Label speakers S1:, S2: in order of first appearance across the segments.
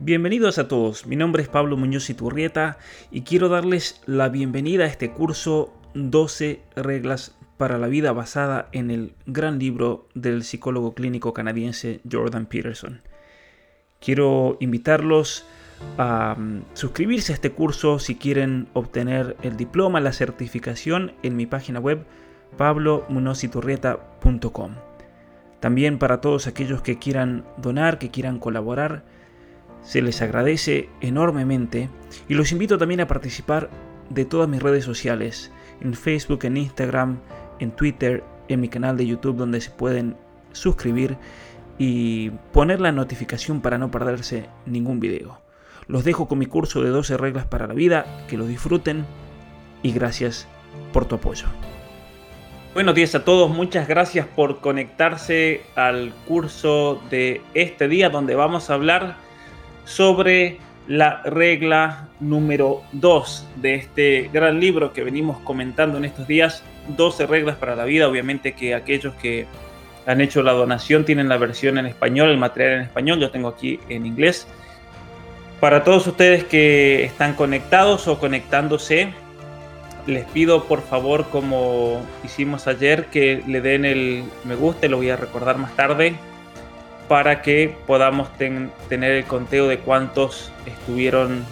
S1: Bienvenidos a todos, mi nombre es Pablo Muñoz Iturrieta y quiero darles la bienvenida a este curso 12 reglas para la vida basada en el gran libro del psicólogo clínico canadiense Jordan Peterson. Quiero invitarlos a mm, suscribirse a este curso si quieren obtener el diploma, la certificación en mi página web pablomunoziturrieta.com. También para todos aquellos que quieran donar, que quieran colaborar, se les agradece enormemente y los invito también a participar de todas mis redes sociales, en Facebook, en Instagram, en Twitter, en mi canal de YouTube donde se pueden suscribir y poner la notificación para no perderse ningún video. Los dejo con mi curso de 12 reglas para la vida, que lo disfruten y gracias por tu apoyo. Buenos días a todos, muchas gracias por conectarse al curso de este día donde vamos a hablar sobre la regla número 2 de este gran libro que venimos comentando en estos días, 12 reglas para la vida, obviamente que aquellos que han hecho la donación tienen la versión en español, el material en español, yo tengo aquí en inglés. Para todos ustedes que están conectados o conectándose, les pido por favor, como hicimos ayer, que le den el me gusta, lo voy a recordar más tarde, para que podamos tener el conteo de cuántos estuvieron eh,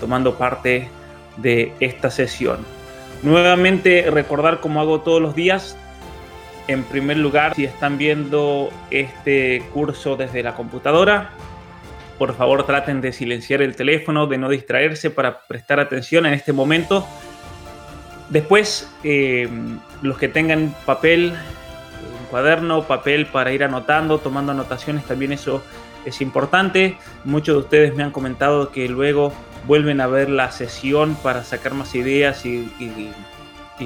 S1: tomando parte de esta sesión. Nuevamente recordar como hago todos los días, en primer lugar, si están viendo este curso desde la computadora, por favor traten de silenciar el teléfono, de no distraerse para prestar atención en este momento. Después, eh, los que tengan papel, cuaderno, papel para ir anotando, tomando anotaciones, también eso es importante. Muchos de ustedes me han comentado que luego vuelven a ver la sesión para sacar más ideas y,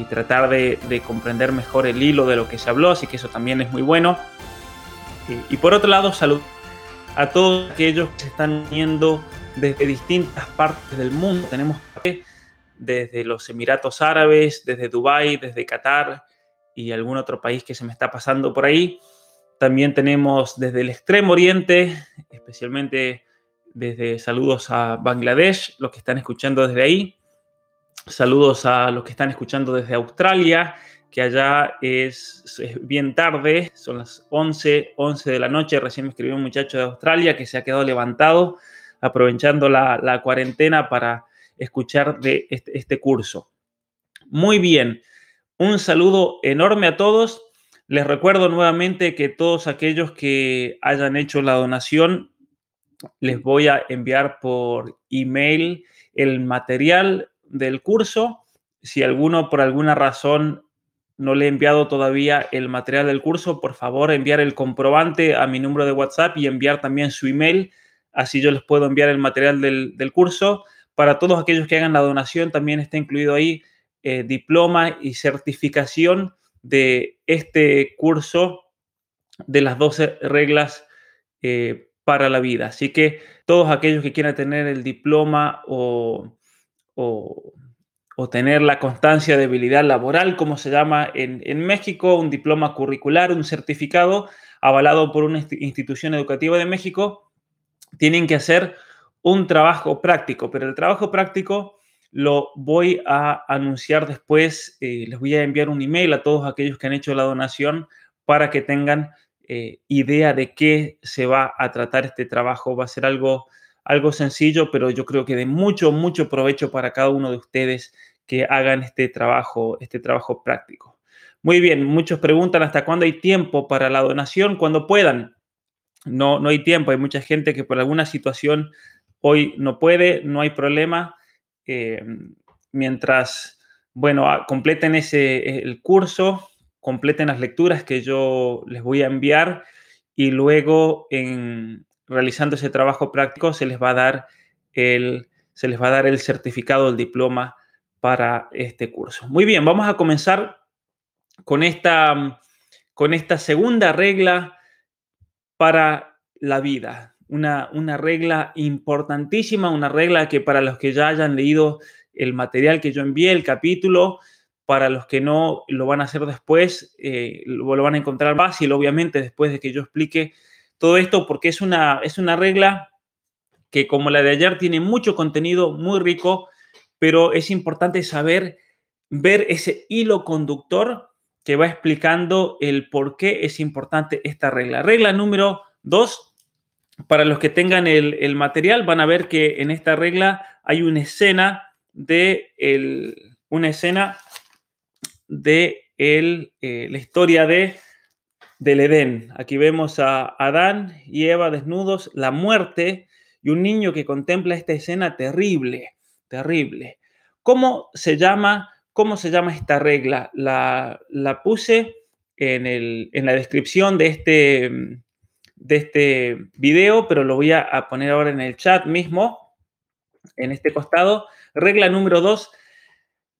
S1: tratar de, comprender mejor el hilo de lo que se habló, así que eso también es muy bueno. Y, por otro lado, salud a todos aquellos que se están uniendo desde distintas partes del mundo. Tenemos desde los Emiratos Árabes, desde Dubái, desde Qatar y algún otro país que se me está pasando por ahí. También tenemos desde el Extremo Oriente, especialmente desde saludos a Bangladesh, los que están escuchando desde ahí. Saludos a los que están escuchando desde Australia que allá es, bien tarde, son las 11, 11 de la noche, recién me escribió un muchacho de Australia que se ha quedado levantado aprovechando la, cuarentena para escuchar de este, este curso. Muy bien, un saludo enorme a todos. Les recuerdo nuevamente que todos aquellos que hayan hecho la donación, les voy a enviar por email el material del curso. Si alguno por alguna razón no le he enviado todavía el material del curso, por favor enviar el comprobante a mi número de WhatsApp y enviar también su email, así yo les puedo enviar el material del, curso. Para todos aquellos que hagan la donación, también está incluido ahí eh, diploma y certificación de este curso de las 12 reglas eh, para la vida. Así que todos aquellos que quieran tener el diploma o o tener la constancia de habilidad laboral, como se llama en, México, un diploma curricular, un certificado avalado por una institución educativa de México, tienen que hacer un trabajo práctico, pero el trabajo práctico lo voy a anunciar después, eh, les voy a enviar un email a todos aquellos que han hecho la donación para que tengan eh, idea de qué se va a tratar este trabajo. Va a ser algo algo sencillo, pero yo creo que de mucho, mucho provecho para cada uno de ustedes que hagan este trabajo, este trabajo práctico. Muy bien, muchos preguntan hasta cuándo hay tiempo para la donación, cuando puedan. No, no hay tiempo, hay mucha gente que por alguna situación hoy no puede, no hay problema. Eh, mientras, bueno, completen ese, el curso, completen las lecturas que yo les voy a enviar y luego en, realizando ese trabajo práctico se les va a dar el, se les va a dar el certificado, el diploma para este curso. Muy bien, vamos a comenzar con esta, con esta segunda regla para la vida. Una, una regla importantísima, una regla que para los que ya hayan leído el material que yo envié, el capítulo, para los que no lo van a hacer después, eh, lo, van a encontrar fácil, obviamente, después de que yo explique todo esto porque es una, es una regla que como la de ayer tiene mucho contenido muy rico, pero es importante saber ver ese hilo conductor que va explicando el por qué es importante esta regla. Regla número dos, para los que tengan el, material, van a ver que en esta regla hay una escena de una escena de el, eh, la historia de, del Edén. Aquí vemos a Adán y Eva desnudos, la muerte y un niño que contempla esta escena terrible, terrible. ¿Cómo se llama, cómo se llama esta regla? La, la puse en, el, en, la descripción de este, de este video, pero lo voy a, poner ahora en el chat mismo, en este costado. Regla número dos.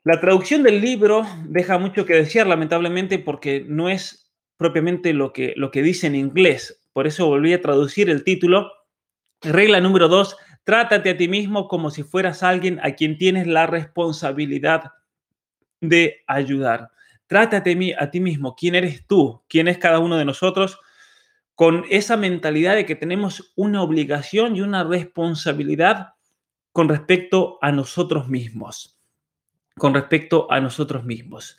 S1: La traducción del libro deja mucho que decir, lamentablemente, porque no es propiamente lo que, lo que dice en inglés. Por eso volví a traducir el título. Regla número dos, Trátate a ti mismo como si fueras alguien a quien tienes la responsabilidad de ayudar. Trátate a ti mismo, quién eres tú, quién es cada uno de nosotros, con esa mentalidad de que tenemos una obligación y una responsabilidad con respecto a nosotros mismos. Con respecto a nosotros mismos.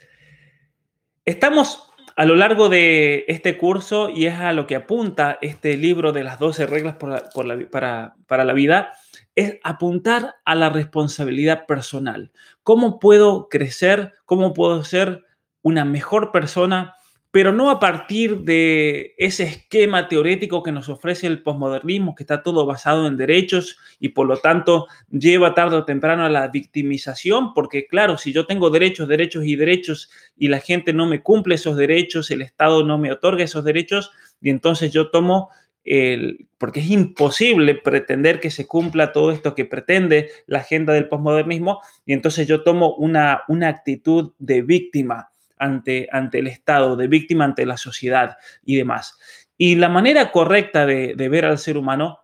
S1: Estamos a lo largo de este curso, y es a lo que apunta este libro de las 12 reglas para, para la vida, es apuntar a la responsabilidad personal. ¿Cómo puedo crecer? ¿Cómo puedo ser una mejor persona? Pero no a partir de ese esquema teórico que nos ofrece el posmodernismo, que está todo basado en derechos y por lo tanto lleva tarde o temprano a la victimización, porque claro, si yo tengo derechos, derechos y derechos y la gente no me cumple esos derechos, el Estado no me otorga esos derechos, y entonces yo tomo el, porque es imposible pretender que se cumpla todo esto que pretende la agenda del posmodernismo, y entonces yo tomo una, una actitud de víctima ante, ante el Estado, de víctima ante la sociedad y demás. Y la manera correcta de, ver al ser humano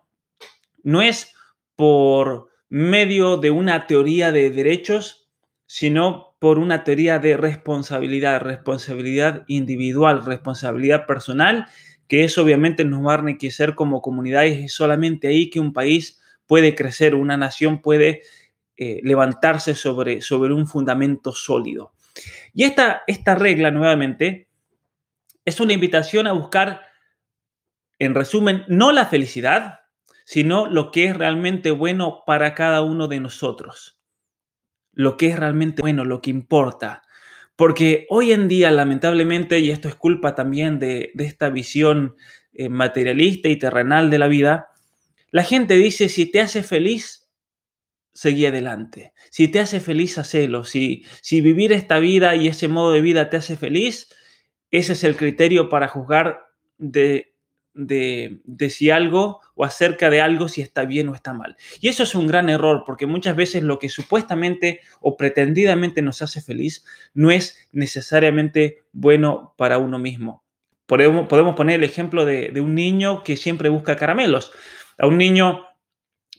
S1: no es por medio de una teoría de derechos, sino por una teoría de responsabilidad, responsabilidad individual, responsabilidad personal, que eso obviamente nos va a enriquecer como comunidad y es solamente ahí que un país puede crecer, una nación puede eh, levantarse sobre, sobre un fundamento sólido. Y esta, esta regla, nuevamente, es una invitación a buscar, en resumen, no la felicidad, sino lo que es realmente bueno para cada uno de nosotros. Lo que es realmente bueno, lo que importa. Porque hoy en día, lamentablemente, y esto es culpa también de, esta visión eh, materialista y terrenal de la vida, la gente dice, si te hace feliz, seguí adelante. Si te hace feliz, hacelo. Si, si vivir esta vida y ese modo de vida te hace feliz, ese es el criterio para juzgar de, de, de, si algo o acerca de algo, si está bien o está mal. Y eso es un gran error, porque muchas veces lo que supuestamente o pretendidamente nos hace feliz no es necesariamente bueno para uno mismo. Podemos, podemos poner el ejemplo de, de un niño que siempre busca caramelos. A un niño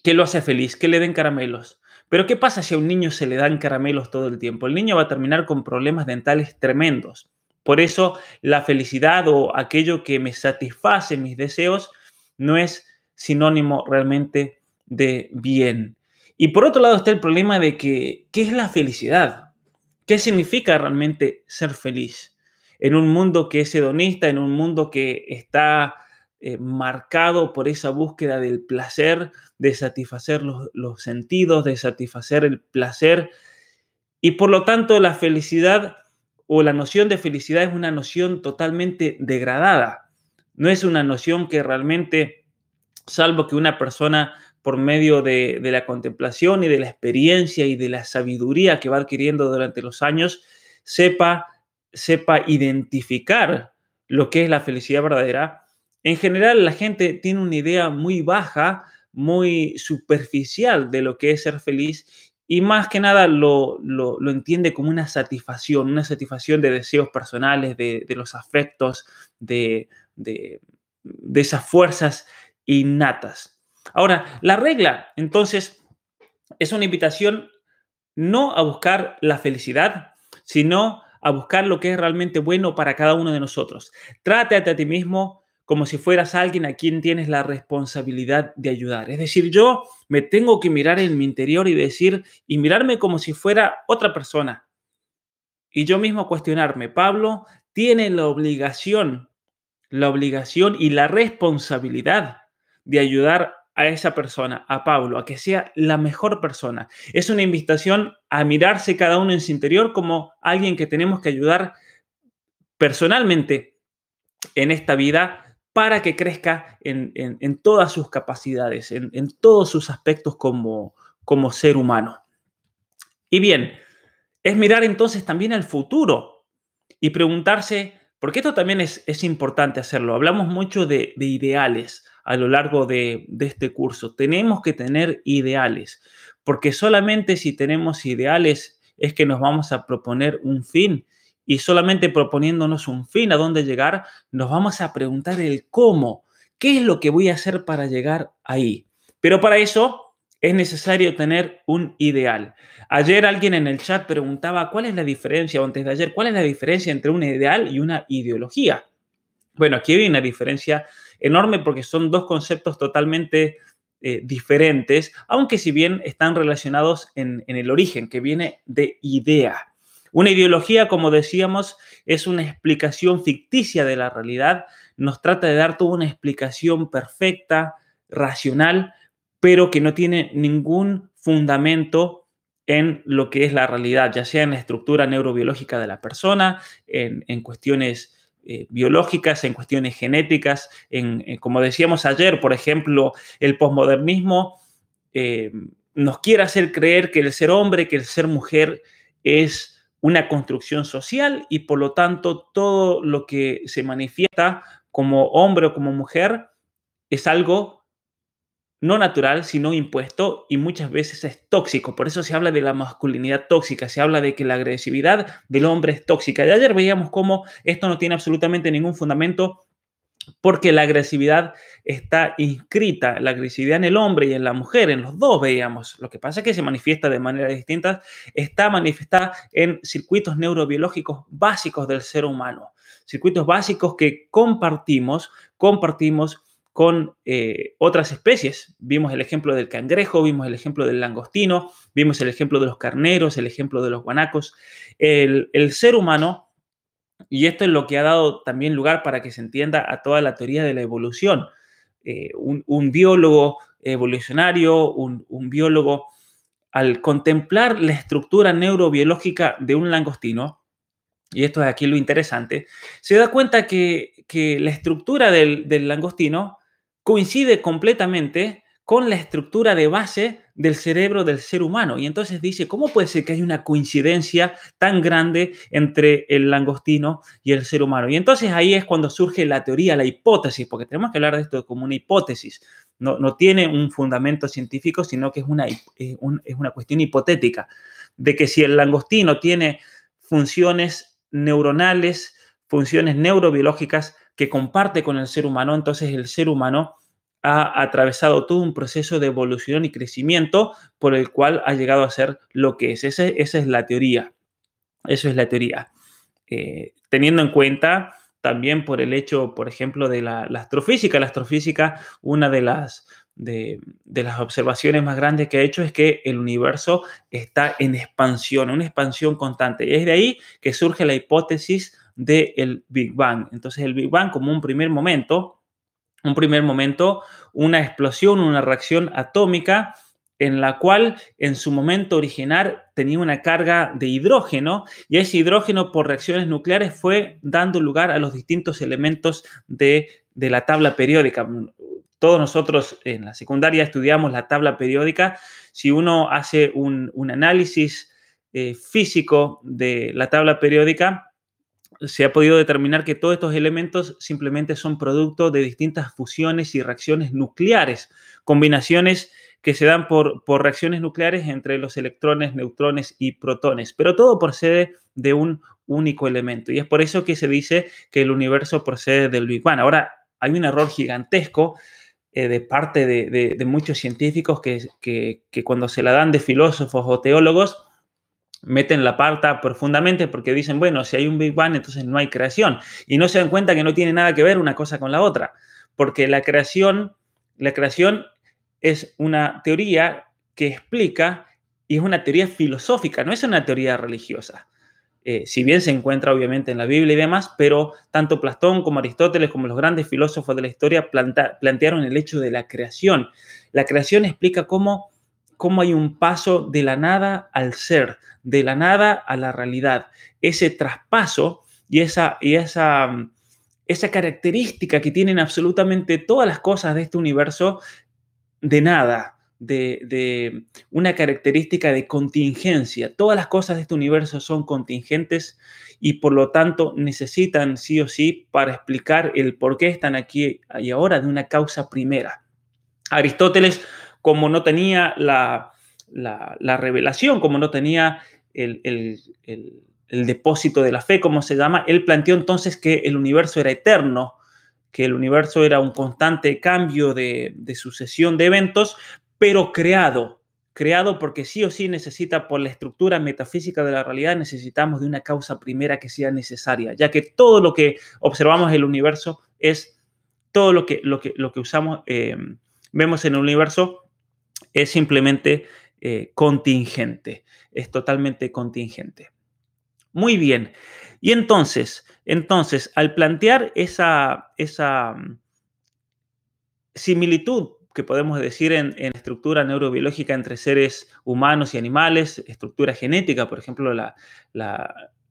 S1: ¿Qué lo hace feliz? Que le den caramelos. Pero ¿qué pasa si a un niño se le dan caramelos todo el tiempo? El niño va a terminar con problemas dentales tremendos. Por eso la felicidad o aquello que me satisface mis deseos no es sinónimo realmente de bien. Y por otro lado está el problema de que, ¿qué es la felicidad? ¿Qué significa realmente ser feliz? En un mundo que es hedonista, en un mundo que está eh, marcado por esa búsqueda del placer, de satisfacer los, sentidos, de satisfacer el placer. Y por lo tanto la felicidad o la noción de felicidad es una noción totalmente degradada. No es una noción que realmente, salvo que una persona por medio de, de, la contemplación y de la experiencia y de la sabiduría que va adquiriendo durante los años, sepa, sepa identificar lo que es la felicidad verdadera, en general, la gente tiene una idea muy baja, muy superficial de lo que es ser feliz y más que nada lo, entiende como una satisfacción, una satisfacción de deseos personales, de, los afectos, de, de, esas fuerzas innatas. Ahora, la regla, entonces, es una invitación no a buscar la felicidad, sino a buscar lo que es realmente bueno para cada uno de nosotros. Trátate a ti mismo como si fueras alguien a quien tienes la responsabilidad de ayudar. Es decir, yo me tengo que mirar en mi interior y decir, y mirarme como si fuera otra persona. Y yo mismo cuestionarme, Pablo tiene la obligación, la obligación y la responsabilidad de ayudar a esa persona, a Pablo, a que sea la mejor persona. Es una invitación a mirarse cada uno en su interior como alguien que tenemos que ayudar personalmente en esta vida para que crezca en, todas sus capacidades, en, todos sus aspectos como, ser humano. Y bien, es mirar entonces también al futuro y preguntarse, porque esto también es, importante hacerlo, hablamos mucho de, de ideales a lo largo de este curso, tenemos que tener ideales, porque solamente si tenemos ideales es que nos vamos a proponer un fin y solamente proponiéndonos un fin a dónde llegar, nos vamos a preguntar el cómo, qué es lo que voy a hacer para llegar ahí. Pero para eso es necesario tener un ideal. Ayer alguien en el chat preguntaba cuál es la diferencia, o antes de ayer, cuál es la diferencia entre un ideal y una ideología. Bueno, aquí hay una diferencia enorme porque son dos conceptos totalmente eh, diferentes, aunque si bien están relacionados en el origen, que viene de idea. Una ideología, como decíamos, es una explicación ficticia de la realidad, nos trata de dar toda una explicación perfecta, racional, pero que no tiene ningún fundamento en lo que es la realidad, ya sea en la estructura neurobiológica de la persona, en, cuestiones eh, biológicas, en cuestiones genéticas, en, como decíamos ayer, por ejemplo, el posmodernismo eh, nos quiere hacer creer que el ser hombre, que el ser mujer es una construcción social y por lo tanto todo lo que se manifiesta como hombre o como mujer es algo no natural, sino impuesto y muchas veces es tóxico. Por eso se habla de la masculinidad tóxica, se habla de que la agresividad del hombre es tóxica. De ayer veíamos cómo esto no tiene absolutamente ningún fundamento porque la agresividad está inscrita, la agresividad en el hombre y en la mujer, en los dos veíamos. Lo que pasa es que se manifiesta de manera distinta, está manifestada en circuitos neurobiológicos básicos del ser humano, circuitos básicos que compartimos, compartimos con eh, otras especies. Vimos el ejemplo del cangrejo, vimos el ejemplo del langostino, vimos el ejemplo de los carneros, el ejemplo de los guanacos. el ser humano y esto es lo que ha dado también lugar para que se entienda a toda la teoría de la evolución. Eh, un, biólogo evolucionario, un, biólogo, al contemplar la estructura neurobiológica de un langostino, y esto es aquí lo interesante, se da cuenta que, la estructura del, del langostino coincide completamente con la estructura de base del cerebro del ser humano. Y entonces dice, ¿cómo puede ser que haya una coincidencia tan grande entre el langostino y el ser humano? Y entonces ahí es cuando surge la teoría, la hipótesis, porque tenemos que hablar de esto como una hipótesis. No, no tiene un fundamento científico, sino que es una, es una cuestión hipotética, de que si el langostino tiene funciones neuronales, funciones neurobiológicas que comparte con el ser humano, entonces el ser humano ha atravesado todo un proceso de evolución y crecimiento por el cual ha llegado a ser lo que es. esa es la teoría. Eso es la teoría. Eh, teniendo en cuenta también por el hecho, por ejemplo, de la, astrofísica. La astrofísica, una de las, de, las observaciones más grandes que ha hecho es que el universo está en expansión, una expansión constante. Y es de ahí que surge la hipótesis del Big Bang. Entonces, el Big Bang como un primer momento un primer momento una explosión, una reacción atómica en la cual en su momento original tenía una carga de hidrógeno y ese hidrógeno por reacciones nucleares fue dando lugar a los distintos elementos de, la tabla periódica. Todos nosotros en la secundaria estudiamos la tabla periódica. Si uno hace un, análisis eh, físico de la tabla periódica, se ha podido determinar que todos estos elementos simplemente son producto de distintas fusiones y reacciones nucleares, combinaciones que se dan por, por reacciones nucleares entre los electrones, neutrones y protones, pero todo procede de un único elemento. Y es por eso que se dice que el universo procede del Big Bang. Ahora, hay un error gigantesco eh, de parte de, muchos científicos que, que, que, cuando se la dan de filósofos o teólogos, meten la parta profundamente porque dicen, bueno, si hay un Big Bang, entonces no hay creación. Y no se dan cuenta que no tiene nada que ver una cosa con la otra, porque la creación, la creación es una teoría que explica, y es una teoría filosófica, no es una teoría religiosa. Eh, si bien se encuentra obviamente en la Biblia y demás, pero tanto Platón como Aristóteles como los grandes filósofos de la historia plantearon el hecho de la creación. La creación explica cómo, cómo hay un paso de la nada al ser, de la nada a la realidad. Ese traspaso y esa, y esa, esa característica que tienen absolutamente todas las cosas de este universo de nada, de, una característica de contingencia. Todas las cosas de este universo son contingentes y por lo tanto necesitan sí o sí para explicar el por qué están aquí y ahora de una causa primera. Aristóteles, como no tenía la, revelación, como no tenía el, depósito de la fe, como se llama, él planteó entonces que el universo era eterno, que el universo era un constante cambio de, de, sucesión de eventos, pero creado, creado porque sí o sí necesita, por la estructura metafísica de la realidad, necesitamos de una causa primera que sea necesaria, ya que todo lo que observamos en el universo es todo lo que, lo que, lo que usamos, eh, vemos en el universo es simplemente eh, contingente, es totalmente contingente. Muy bien. Y entonces, entonces, al plantear esa, esa mm, similitud que podemos decir en, estructura neurobiológica entre seres humanos y animales, estructura genética, por ejemplo, la,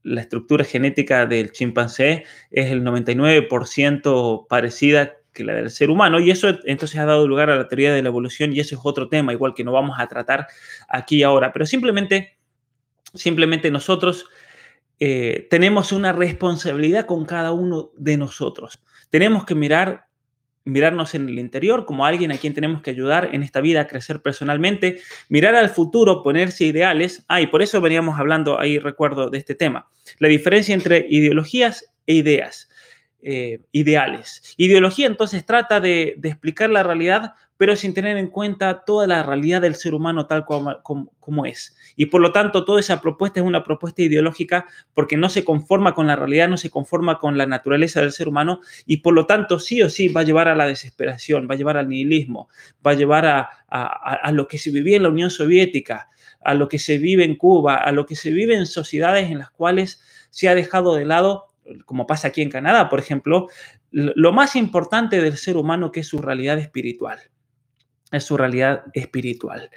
S1: estructura genética del chimpancé es el 99% parecida que la del ser humano y eso entonces ha dado lugar a la teoría de la evolución y ese es otro tema, igual que no vamos a tratar aquí ahora, pero simplemente, simplemente nosotros eh, tenemos una responsabilidad con cada uno de nosotros. Tenemos que mirar mirarnos en el interior como alguien a quien tenemos que ayudar en esta vida a crecer personalmente, mirar al futuro, ponerse ideales. Ah, y por eso veníamos hablando ahí, recuerdo, de este tema. La diferencia entre ideologías e ideas, eh, ideales. Ideología entonces trata de, explicar la realidad pero sin tener en cuenta toda la realidad del ser humano tal como, es. Y por lo tanto, toda esa propuesta es una propuesta ideológica porque no se conforma con la realidad, no se conforma con la naturaleza del ser humano y por lo tanto, sí o sí, va a llevar a la desesperación, va a llevar al nihilismo, va a llevar a, a, a lo que se vivía en la Unión Soviética, a lo que se vive en Cuba, a lo que se vive en sociedades en las cuales se ha dejado de lado como pasa aquí en Canadá, por ejemplo, lo más importante del ser humano que es su realidad espiritual es su realidad espiritual.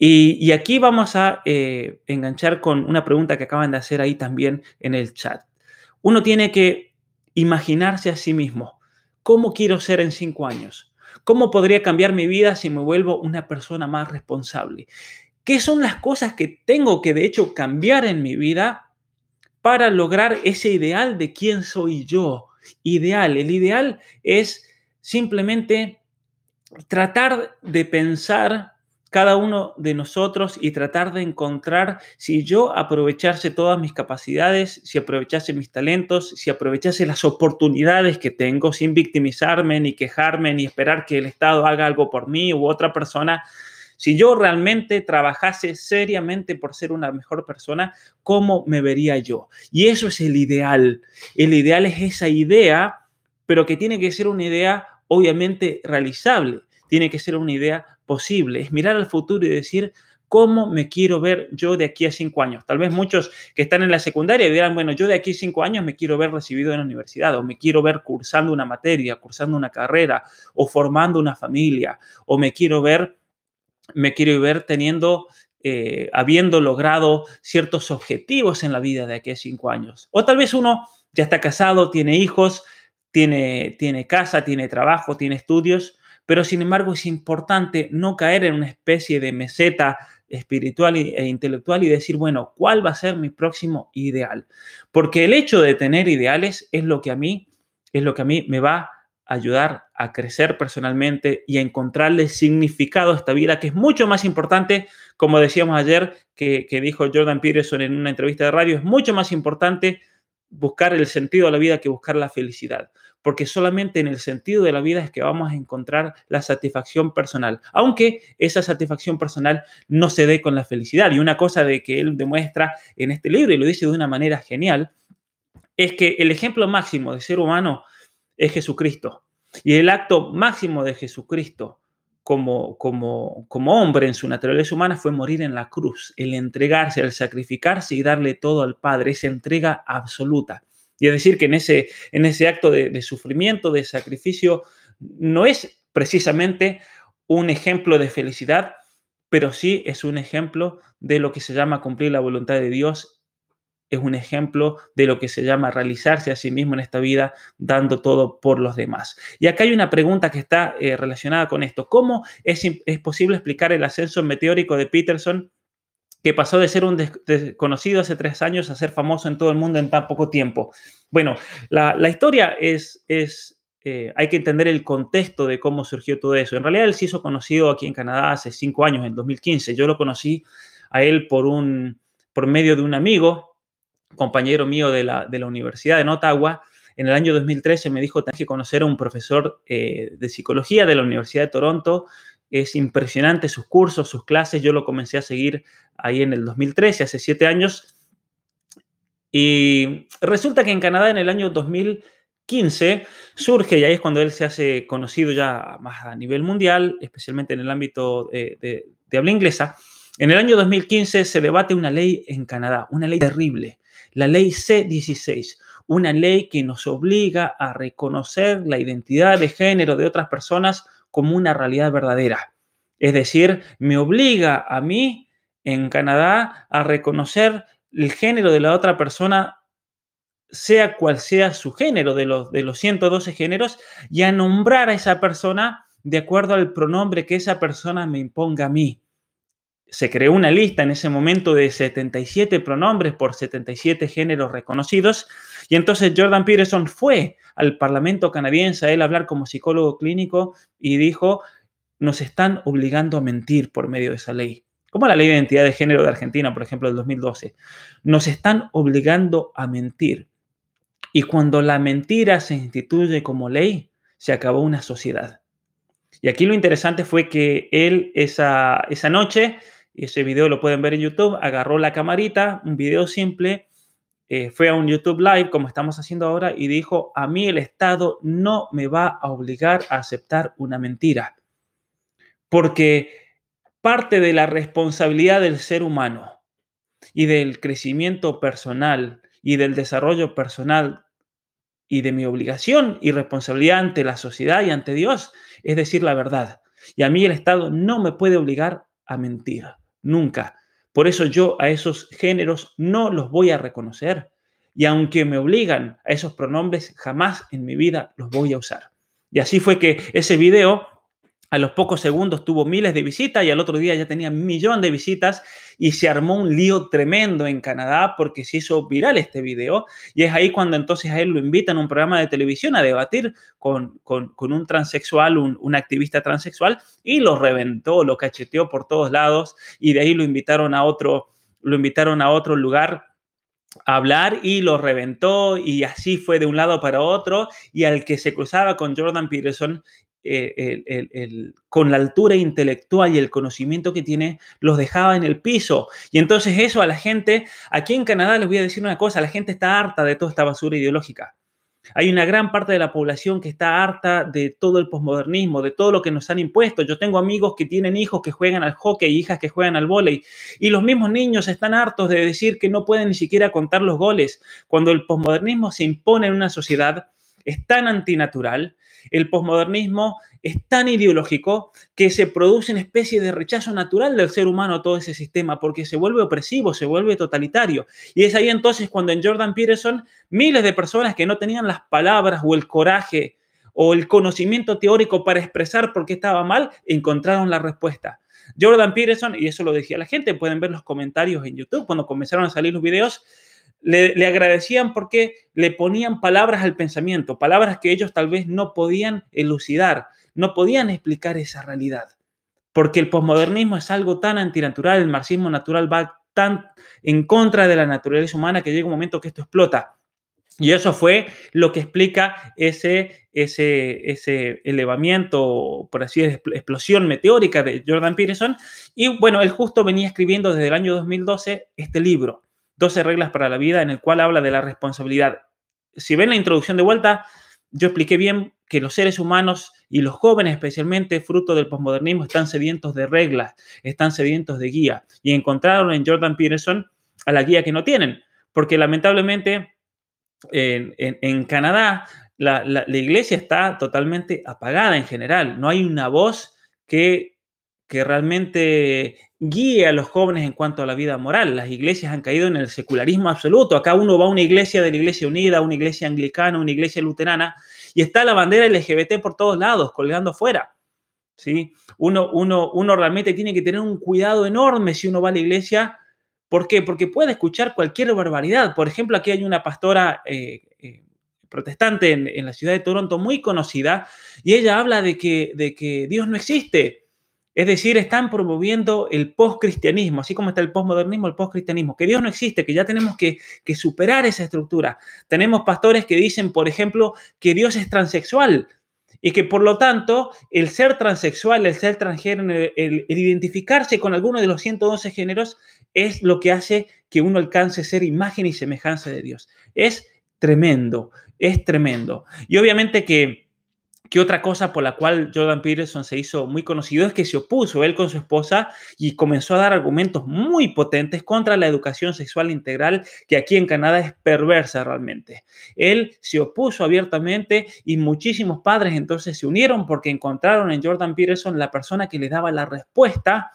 S1: Y, aquí vamos a eh, enganchar con una pregunta que acaban de hacer ahí también en el chat. Uno tiene que imaginarse a sí mismo, ¿cómo quiero ser en cinco años? ¿Cómo podría cambiar mi vida si me vuelvo una persona más responsable? ¿Qué son las cosas que tengo que de hecho cambiar en mi vida para lograr ese ideal de quién soy yo? Ideal, el ideal es simplemente tratar de pensar cada uno de nosotros y tratar de encontrar si yo aprovechase todas mis capacidades, si aprovechase mis talentos, si aprovechase las oportunidades que tengo sin victimizarme, ni quejarme, ni esperar que el Estado haga algo por mí u otra persona. Si yo realmente trabajase seriamente por ser una mejor persona, ¿cómo me vería yo? Y eso es el ideal. El ideal es esa idea, pero que tiene que ser una idea obviamente realizable, tiene que ser una idea posible, es mirar al futuro y decir, ¿cómo me quiero ver yo de aquí a cinco años? Tal vez muchos que están en la secundaria dirán, bueno, yo de aquí a cinco años me quiero ver recibido en la universidad, o me quiero ver cursando una materia, cursando una carrera, o formando una familia, o me quiero ver, me quiero ver teniendo, eh, habiendo logrado ciertos objetivos en la vida de aquí a cinco años. O tal vez uno ya está casado, tiene hijos, tiene, tiene casa, tiene trabajo, tiene estudios, pero sin embargo es importante no caer en una especie de meseta espiritual e intelectual y decir, bueno, ¿cuál va a ser mi próximo ideal? Porque el hecho de tener ideales es lo que a mí, es lo que a mí me va ayudar a crecer personalmente y a encontrarle significado a esta vida, que es mucho más importante, como decíamos ayer, que, que dijo Jordan Peterson en una entrevista de radio, es mucho más importante buscar el sentido de la vida que buscar la felicidad. porque solamente en el sentido de la vida es que vamos a encontrar la satisfacción personal, aunque esa satisfacción personal no se dé con la felicidad. Y una cosa de que él demuestra en este libro, y lo dice de una manera genial, es que el ejemplo máximo de ser humano es Jesucristo. Y el acto máximo de Jesucristo como, como, como hombre en su naturaleza humana fue morir en la cruz, el entregarse, el sacrificarse y darle todo al Padre, esa entrega absoluta. Y es decir, que en ese, en ese acto de, de sufrimiento, de sacrificio, no es precisamente un ejemplo de felicidad, pero sí es un ejemplo de lo que se llama cumplir la voluntad de Dios es un ejemplo de lo que se llama realizarse a sí mismo en esta vida, dando todo por los demás. Y acá hay una pregunta que está eh, relacionada con esto. ¿Cómo es, es, posible explicar el ascenso meteórico de Peterson, que pasó de ser un desconocido hace tres años a ser famoso en todo el mundo en tan poco tiempo? Bueno, la, la historia es, es eh, hay que entender el contexto de cómo surgió todo eso. En realidad él se hizo conocido aquí en Canadá hace cinco años, en 2015. Yo lo conocí a él por, un, por medio de un amigo compañero mío de la, Universidad de Ottawa, en el año 2013 me dijo, tenés que conocer a un profesor eh, de psicología de la Universidad de Toronto. Es impresionante sus cursos, sus clases. Yo lo comencé a seguir ahí en el 2013, hace siete años. Y resulta que en Canadá en el año 2015 surge, y ahí es cuando él se hace conocido ya más a nivel mundial, especialmente en el ámbito de, de habla inglesa. En el año 2015 se debate una ley en Canadá, una ley terrible, la ley C16, una ley que nos obliga a reconocer la identidad de género de otras personas como una realidad verdadera. Es decir, me obliga a mí en Canadá a reconocer el género de la otra persona, sea cual sea su género de los, de los 112 géneros, y a nombrar a esa persona de acuerdo al pronombre que esa persona me imponga a mí se creó una lista en ese momento de 77 pronombres por 77 géneros reconocidos. Y entonces Jordan Peterson fue al Parlamento canadiense a él hablar como psicólogo clínico y dijo, nos están obligando a mentir por medio de esa ley. Como la ley de identidad de género de Argentina, por ejemplo, del 2012. Nos están obligando a mentir. Y cuando la mentira se instituye como ley, se acabó una sociedad. Y aquí lo interesante fue que él esa, esa noche ese video lo pueden ver en YouTube, agarró la camarita, un video simple, eh, fue a un YouTube Live, como estamos haciendo ahora, y dijo, a mí el Estado no me va a obligar a aceptar una mentira, porque parte de la responsabilidad del ser humano y del crecimiento personal y del desarrollo personal y de mi obligación y responsabilidad ante la sociedad y ante Dios es decir la verdad. Y a mí el Estado no me puede obligar a mentir nunca. Por eso yo a esos géneros no los voy a reconocer. Y aunque me obligan a esos pronombres, jamás en mi vida los voy a usar. Y así fue que ese video a los pocos segundos tuvo miles de visitas y al otro día ya tenía un millón de visitas y se armó un lío tremendo en Canadá porque se hizo viral este video. Y es ahí cuando entonces a él lo invitan a un programa de televisión a debatir con, un transexual, un, activista transexual y lo reventó, lo cacheteó por todos lados. Y de ahí lo invitaron a otro, lo invitaron a otro lugar a hablar y lo reventó. Y así fue de un lado para otro. Y al que se cruzaba con Jordan Peterson eh, con la altura intelectual y el conocimiento que tiene, los dejaba en el piso. Y entonces eso a la gente, aquí en Canadá les voy a decir una cosa, la gente está harta de toda esta basura ideológica. Hay una gran parte de la población que está harta de todo el posmodernismo, de todo lo que nos han impuesto. Yo tengo amigos que tienen hijos que juegan al hockey, hijas que juegan al vóley, y los mismos niños están hartos de decir que no pueden ni siquiera contar los goles. Cuando el posmodernismo se impone en una sociedad, es tan antinatural el posmodernismo es tan ideológico que se produce una especie de rechazo natural del ser humano a todo ese sistema porque se vuelve opresivo, se vuelve totalitario. Y es ahí entonces cuando en Jordan Peterson miles de personas que no tenían las palabras o el coraje o el conocimiento teórico para expresar por qué estaba mal, encontraron la respuesta. Jordan Peterson, y eso lo decía la gente, pueden ver los comentarios en YouTube cuando comenzaron a salir los videos, le, agradecían porque le ponían palabras al pensamiento, palabras que ellos tal vez no podían elucidar, no podían explicar esa realidad. Porque el posmodernismo es algo tan antinatural, el marxismo natural va tan en contra de la naturaleza humana que llega un momento que esto explota. Y eso fue lo que explica ese, ese, ese elevamiento, por así decirlo, explosión meteórica de Jordan Peterson. Y bueno, él justo venía escribiendo desde el año 2012 este libro, 12 reglas para la vida, en el cual habla de la responsabilidad. Si ven la introducción de vuelta, yo expliqué bien que los seres humanos y los jóvenes especialmente, fruto del posmodernismo, están sedientos de reglas, están sedientos de guía. Y encontraron en Jordan Peterson a la guía que no tienen, porque lamentablemente en, Canadá la, iglesia está totalmente apagada en general. No hay una voz que, que realmente guíe a los jóvenes en cuanto a la vida moral. Las iglesias han caído en el secularismo absoluto. Acá uno va a una iglesia de la Iglesia Unida, una iglesia anglicana, una iglesia luterana, y está la bandera LGBT por todos lados, colgando afuera. ¿sí? Uno, uno, uno realmente tiene que tener un cuidado enorme si uno va a la iglesia ¿Por qué? Porque puede escuchar cualquier barbaridad. Por ejemplo, aquí hay una pastora eh, eh, protestante en, la ciudad de Toronto muy conocida y ella habla de que, de que Dios no existe. Es decir, están promoviendo el postcristianismo, así como está el postmodernismo, el postcristianismo, que Dios no existe, que ya tenemos que, superar esa estructura. Tenemos pastores que dicen, por ejemplo, que Dios es transexual y que por lo tanto el ser transexual, el ser transgénero, el, el identificarse con alguno de los 112 géneros es lo que hace que uno alcance ser imagen y semejanza de Dios. Es tremendo, es tremendo. Y obviamente que, que otra cosa por la cual Jordan Peterson se hizo muy conocido es que se opuso él con su esposa y comenzó a dar argumentos muy potentes contra la educación sexual integral que aquí en Canadá es perversa realmente. Él se opuso abiertamente y muchísimos padres entonces se unieron porque encontraron en Jordan Peterson la persona que le daba la respuesta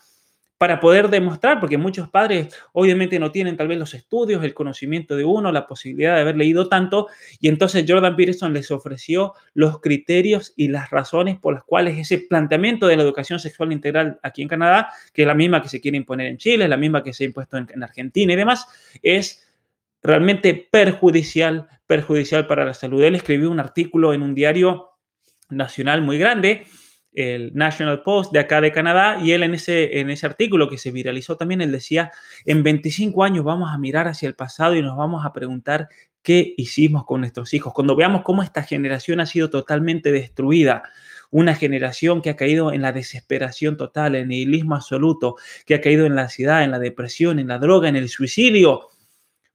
S1: para poder demostrar, porque muchos padres obviamente no tienen tal vez los estudios, el conocimiento de uno, la posibilidad de haber leído tanto, y entonces Jordan Peterson les ofreció los criterios y las razones por las cuales ese planteamiento de la educación sexual integral aquí en Canadá, que es la misma que se quiere imponer en Chile, es la misma que se ha impuesto en, en Argentina y demás, es realmente perjudicial, perjudicial para la salud. Él escribió un artículo en un diario nacional muy grande el National Post de acá de Canadá, y él en ese, en ese artículo que se viralizó también, él decía, en 25 años vamos a mirar hacia el pasado y nos vamos a preguntar qué hicimos con nuestros hijos, cuando veamos cómo esta generación ha sido totalmente destruida, una generación que ha caído en la desesperación total, en el nihilismo absoluto, que ha caído en la ansiedad, en la depresión, en la droga, en el suicidio,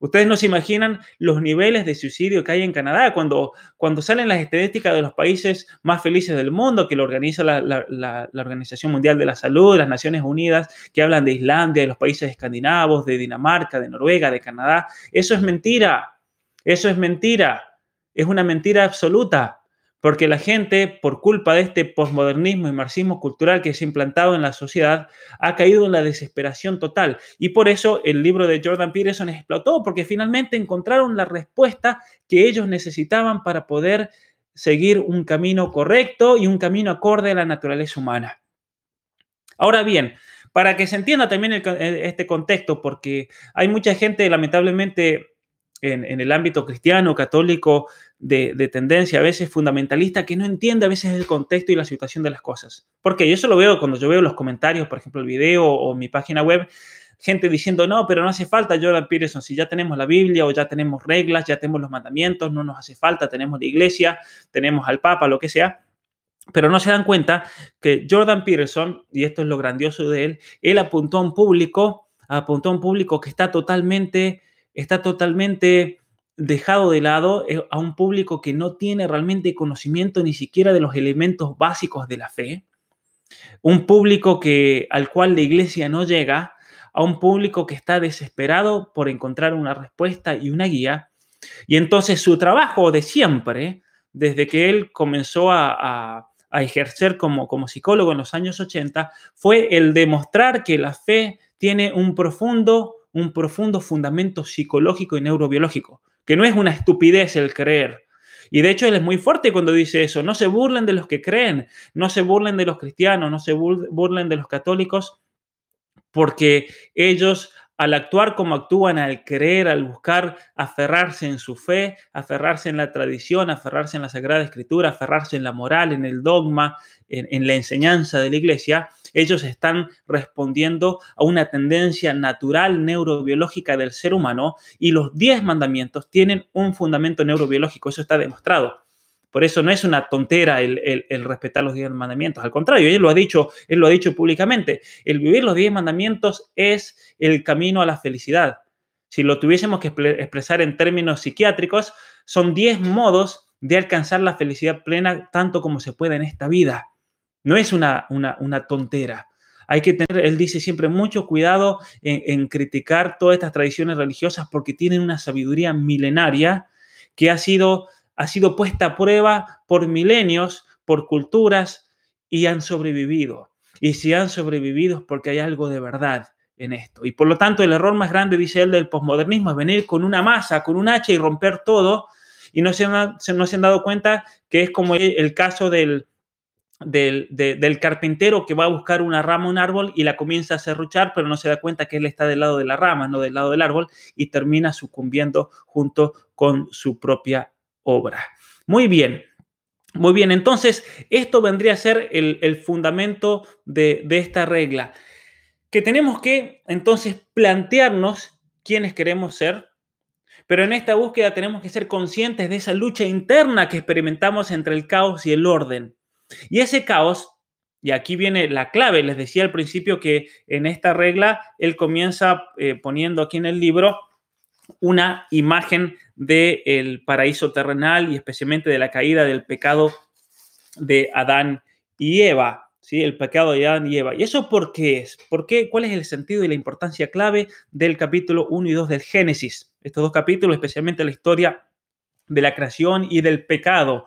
S1: Ustedes no se imaginan los niveles de suicidio que hay en Canadá cuando, cuando salen las estadísticas de los países más felices del mundo, que lo organiza la, la, Organización Mundial de la Salud, las Naciones Unidas, que hablan de Islandia, de los países escandinavos, de Dinamarca, de Noruega, de Canadá. Eso es mentira. Eso es mentira. Es una mentira absoluta porque la gente, por culpa de este posmodernismo y marxismo cultural que se ha implantado en la sociedad, ha caído en la desesperación total. Y por eso el libro de Jordan Peterson explotó, porque finalmente encontraron la respuesta que ellos necesitaban para poder seguir un camino correcto y un camino acorde a la naturaleza humana. Ahora bien, para que se entienda también este contexto, porque hay mucha gente, lamentablemente, en, en el ámbito cristiano, católico, de, tendencia a veces fundamentalista que no entiende a veces el contexto y la situación de las cosas. Porque yo eso lo veo cuando yo veo los comentarios, por ejemplo, el video o mi página web, gente diciendo, no, pero no hace falta Jordan Peterson, si ya tenemos la Biblia o ya tenemos reglas, ya tenemos los mandamientos, no nos hace falta, tenemos la iglesia, tenemos al Papa, lo que sea. Pero no se dan cuenta que Jordan Peterson, y esto es lo grandioso de él, él apuntó a un público, apuntó a un público que está totalmente, está totalmente dejado de lado eh, a un público que no tiene realmente conocimiento ni siquiera de los elementos básicos de la fe, un público que, al cual la iglesia no llega, a un público que está desesperado por encontrar una respuesta y una guía. Y entonces su trabajo de siempre, desde que él comenzó a, ejercer como, como psicólogo en los años 80, fue el demostrar que la fe tiene un profundo, un profundo fundamento psicológico y neurobiológico que no es una estupidez el creer. Y de hecho él es muy fuerte cuando dice eso, no se burlen de los que creen, no se burlen de los cristianos, no se burlen de los católicos, porque ellos al actuar como actúan, al creer, al buscar aferrarse en su fe, aferrarse en la tradición, aferrarse en la Sagrada Escritura, aferrarse en la moral, en el dogma, en, la enseñanza de la iglesia, ellos están respondiendo a una tendencia natural neurobiológica del ser humano y los 10 mandamientos tienen un fundamento neurobiológico, eso está demostrado. Por eso no es una tontera el, respetar los diez mandamientos. Al contrario, él lo ha dicho, él lo ha dicho públicamente. El vivir los diez mandamientos es el camino a la felicidad. Si lo tuviésemos que expresar en términos psiquiátricos, son diez modos de alcanzar la felicidad plena tanto como se puede en esta vida. No es una, una, tontera. Hay que tener, él dice siempre, mucho cuidado en, en criticar todas estas tradiciones religiosas porque tienen una sabiduría milenaria que ha sido ha sido puesta a prueba por milenios, por culturas y han sobrevivido. Y si han sobrevivido es porque hay algo de verdad en esto. Y por lo tanto, el error más grande, dice él, del posmodernismo es venir con una masa, con un hacha y romper todo. Y no se han, no se han dado cuenta que es como el, caso del, del, del, carpintero que va a buscar una rama, un árbol y la comienza a serruchar, pero no se da cuenta que él está del lado de la rama, no del lado del árbol, y termina sucumbiendo junto con su propia obra. Muy bien. Muy bien, entonces esto vendría a ser el, fundamento de, de esta regla, que tenemos que entonces plantearnos quiénes queremos ser, pero en esta búsqueda tenemos que ser conscientes de esa lucha interna que experimentamos entre el caos y el orden. Y ese caos, y aquí viene la clave, les decía al principio que en esta regla él comienza eh, poniendo aquí en el libro una imagen del paraíso terrenal y especialmente de la caída del pecado de Adán y Eva. ¿sí? El pecado de Adán y Eva. ¿Y eso por qué es? ¿Por qué? ¿Cuál es el sentido y la importancia clave del capítulo 1 y 2 del Génesis? Estos dos capítulos, especialmente la historia de la creación y del pecado.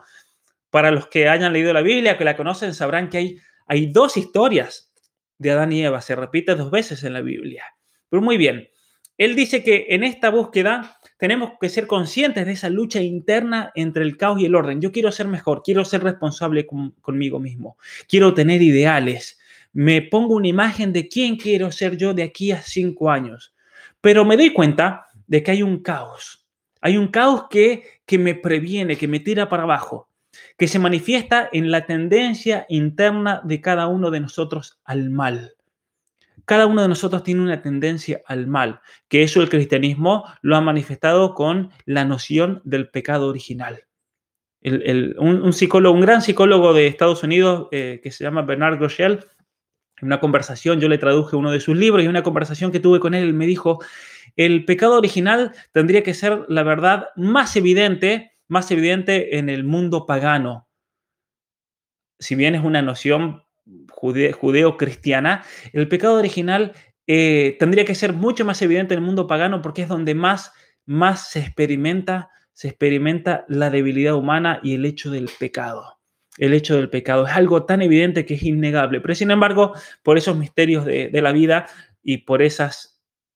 S1: Para los que hayan leído la Biblia, que la conocen, sabrán que hay, dos historias de Adán y Eva. Se repite dos veces en la Biblia. Pero muy bien, él dice que en esta búsqueda tenemos que ser conscientes de esa lucha interna entre el caos y el orden. Yo quiero ser mejor, quiero ser responsable conmigo mismo, quiero tener ideales, me pongo una imagen de quién quiero ser yo de aquí a cinco años. Pero me doy cuenta de que hay un caos. Hay un caos que me previene, que me tira para abajo, que se manifiesta en la tendencia interna de cada uno de nosotros al mal. Cada uno de nosotros tiene una tendencia al mal, que eso el cristianismo lo ha manifestado con la noción del pecado original. un, psicólogo, un gran psicólogo de Estados Unidos eh, que se llama Bernard Groeschel, en una conversación, yo le traduje uno de sus libros y una conversación que tuve con él, me dijo, el pecado original tendría que ser la verdad más evidente, más evidente en el mundo pagano. Si bien es una noción judeo-cristiana, el pecado original eh, tendría que ser mucho más evidente en el mundo pagano porque es donde más, más se experimenta, se experimenta la debilidad humana y el hecho del pecado. El hecho del pecado es algo tan evidente que es innegable, pero sin embargo, por esos misterios de, de la vida y por esas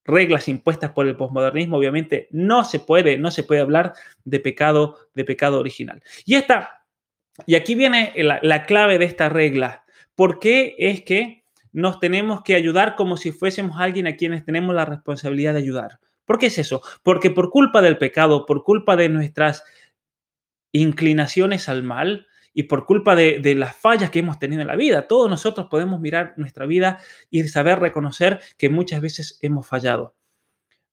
S1: reglas impuestas por el posmodernismo, obviamente no se puede, no se puede hablar de pecado, de pecado original. Y esta, y aquí viene la, la clave de esta regla. ¿Por qué es que nos tenemos que ayudar como si fuésemos alguien a quienes tenemos la responsabilidad de ayudar? ¿Por qué es eso? Porque por culpa del pecado, por culpa de nuestras inclinaciones al mal y por culpa de, las fallas que hemos tenido en la vida, todos nosotros podemos mirar nuestra vida y saber reconocer que muchas veces hemos fallado.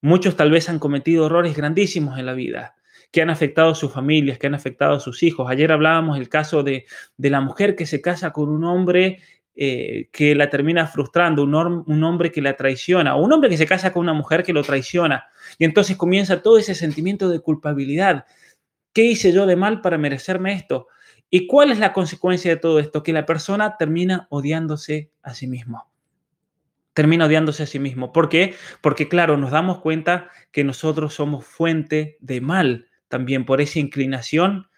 S1: Muchos tal vez han cometido errores grandísimos en la vida que han afectado a sus familias, que han afectado a sus hijos. Ayer hablábamos el caso de, la mujer que se casa con un hombre eh, que la termina frustrando, un, un, hombre que la traiciona, o un hombre que se casa con una mujer que lo traiciona. Y entonces comienza todo ese sentimiento de culpabilidad. ¿Qué hice yo de mal para merecerme esto? ¿Y cuál es la consecuencia de todo esto? Que la persona termina odiándose a sí mismo. Termina odiándose a sí mismo. ¿Por qué? Porque, claro, nos damos cuenta que nosotros somos fuente de mal también por esa inclinación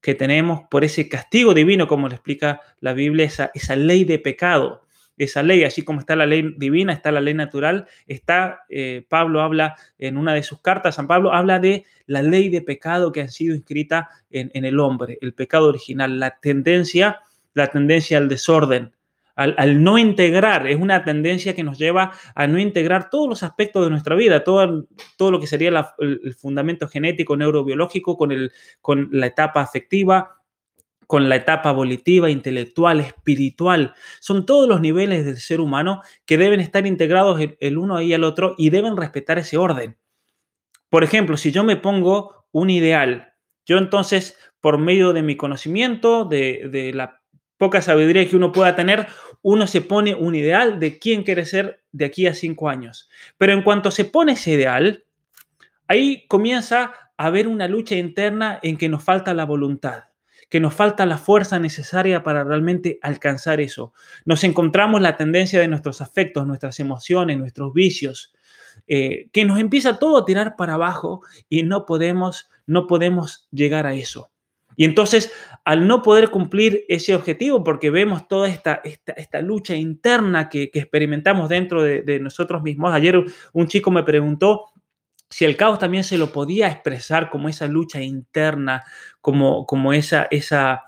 S1: que tenemos, por ese castigo divino, como le explica la Biblia, esa, esa ley de pecado. Esa ley, así como está la ley divina, está la ley natural, está, eh, Pablo habla en una de sus cartas, San Pablo habla de la ley de pecado que ha sido inscrita en, en el hombre, el pecado original, la tendencia, la tendencia al desorden, al, no integrar, es una tendencia que nos lleva a no integrar todos los aspectos de nuestra vida, todo, todo lo que sería el, fundamento genético, neurobiológico, con, el, con la etapa afectiva, con la etapa volitiva, intelectual, espiritual. Son todos los niveles del ser humano que deben estar integrados el, uno ahí al otro y deben respetar ese orden. Por ejemplo, si yo me pongo un ideal, yo entonces, por medio de mi conocimiento, de, de la poca sabiduría que uno pueda tener, uno se pone un ideal de quién quiere ser de aquí a cinco años. Pero en cuanto se pone ese ideal, ahí comienza a haber una lucha interna en que nos falta la voluntad que nos falta la fuerza necesaria para realmente alcanzar eso. Nos encontramos la tendencia de nuestros afectos, nuestras emociones, nuestros vicios, eh, que nos empieza todo a tirar para abajo y no podemos, no podemos llegar a eso. Y entonces, al no poder cumplir ese objetivo, porque vemos toda esta, esta, lucha interna que, experimentamos dentro de, de, nosotros mismos, ayer un chico me preguntó si el caos también se lo podía expresar como esa lucha interna, como, como esa, esa,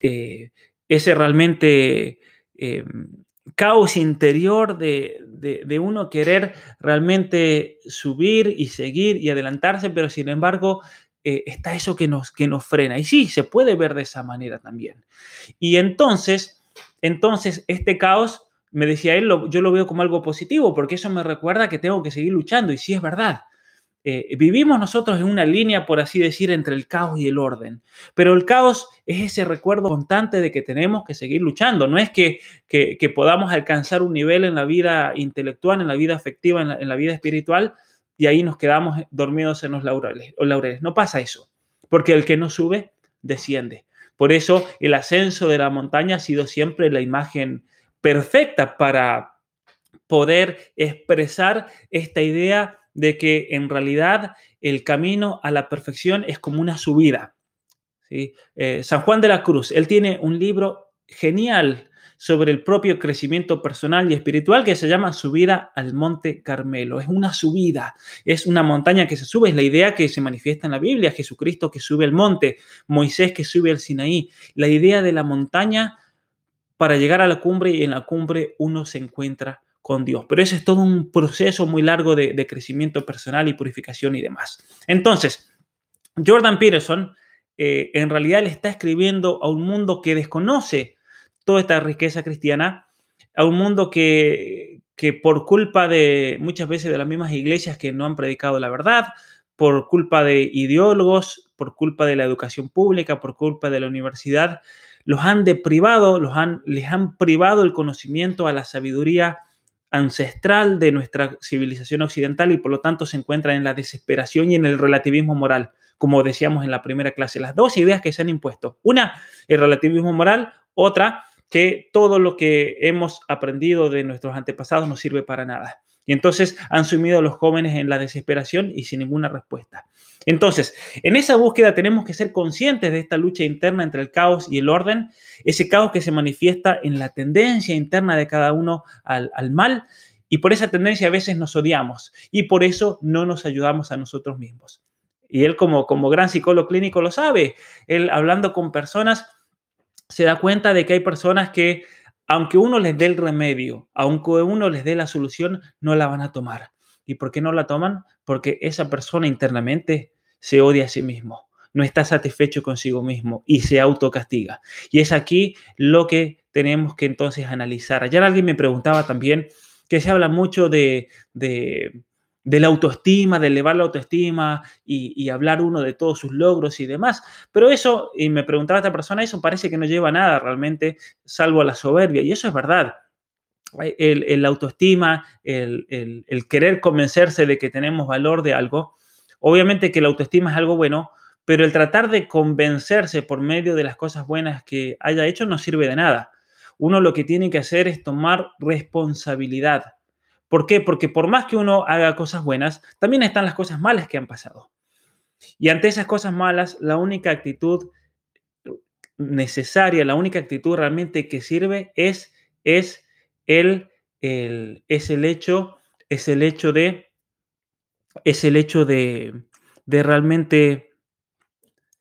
S1: eh, ese realmente eh, caos interior de, uno querer realmente subir y seguir y adelantarse, pero sin embargo eh, está eso que nos, que nos frena. Y sí, se puede ver de esa manera también. Y entonces, entonces este caos, me decía él, yo lo veo como algo positivo, porque eso me recuerda que tengo que seguir luchando, y sí es verdad. Eh, vivimos nosotros en una línea, por así decir, entre el caos y el orden. Pero el caos es ese recuerdo constante de que tenemos que seguir luchando. No es que, que, podamos alcanzar un nivel en la vida intelectual, en la vida afectiva, en la, vida espiritual, y ahí nos quedamos dormidos en los laureles, laureles. No pasa eso, porque el que no sube, desciende. Por eso el ascenso de la montaña ha sido siempre la imagen perfecta para poder expresar esta idea de que en realidad el camino a la perfección es como una subida. ¿sí? Eh, San Juan de la Cruz, él tiene un libro genial sobre el propio crecimiento personal y espiritual que se llama Subida al Monte Carmelo. Es una subida, es una montaña que se sube, es la idea que se manifiesta en la Biblia, Jesucristo que sube el monte, Moisés que sube al Sinaí, la idea de la montaña para llegar a la cumbre y en la cumbre uno se encuentra con Dios. Pero ese es todo un proceso muy largo de, crecimiento personal y purificación y demás. Entonces, Jordan Peterson eh, en realidad le está escribiendo a un mundo que desconoce toda esta riqueza cristiana, a un mundo que, que por culpa de muchas veces de las mismas iglesias que no han predicado la verdad, por culpa de ideólogos, por culpa de la educación pública, por culpa de la universidad, los han deprivado, los han, les han privado el conocimiento a la sabiduría ancestral de nuestra civilización occidental y por lo tanto se encuentra en la desesperación y en el relativismo moral, como decíamos en la primera clase. Las dos ideas que se han impuesto. Una, el relativismo moral, otra, que todo lo que hemos aprendido de nuestros antepasados no sirve para nada. Y entonces han sumido a los jóvenes en la desesperación y sin ninguna respuesta. Entonces, en esa búsqueda tenemos que ser conscientes de esta lucha interna entre el caos y el orden, ese caos que se manifiesta en la tendencia interna de cada uno al, mal, y por esa tendencia a veces nos odiamos y por eso no nos ayudamos a nosotros mismos. Y él como, como gran psicólogo clínico lo sabe, él hablando con personas se da cuenta de que hay personas que aunque uno les dé el remedio, aunque uno les dé la solución, no la van a tomar. ¿Y por qué no la toman? Porque esa persona internamente se odia a sí mismo, no está satisfecho consigo mismo y se autocastiga. Y es aquí lo que tenemos que entonces analizar. Ayer alguien me preguntaba también que se habla mucho de, de, la autoestima, de elevar la autoestima y, hablar uno de todos sus logros y demás. Pero eso, y me preguntaba esta persona, eso parece que no lleva nada realmente, salvo a la soberbia. Y eso es verdad. El, autoestima, el, el, querer convencerse de que tenemos valor de algo, Obviamente que la autoestima es algo bueno, pero el tratar de convencerse por medio de las cosas buenas que haya hecho no sirve de nada. Uno lo que tiene que hacer es tomar responsabilidad. ¿Por qué? Porque por más que uno haga cosas buenas, también están las cosas malas que han pasado. Y ante esas cosas malas, la única actitud necesaria, la única actitud realmente que sirve es, es, el, es el hecho, es el hecho de es el hecho de, realmente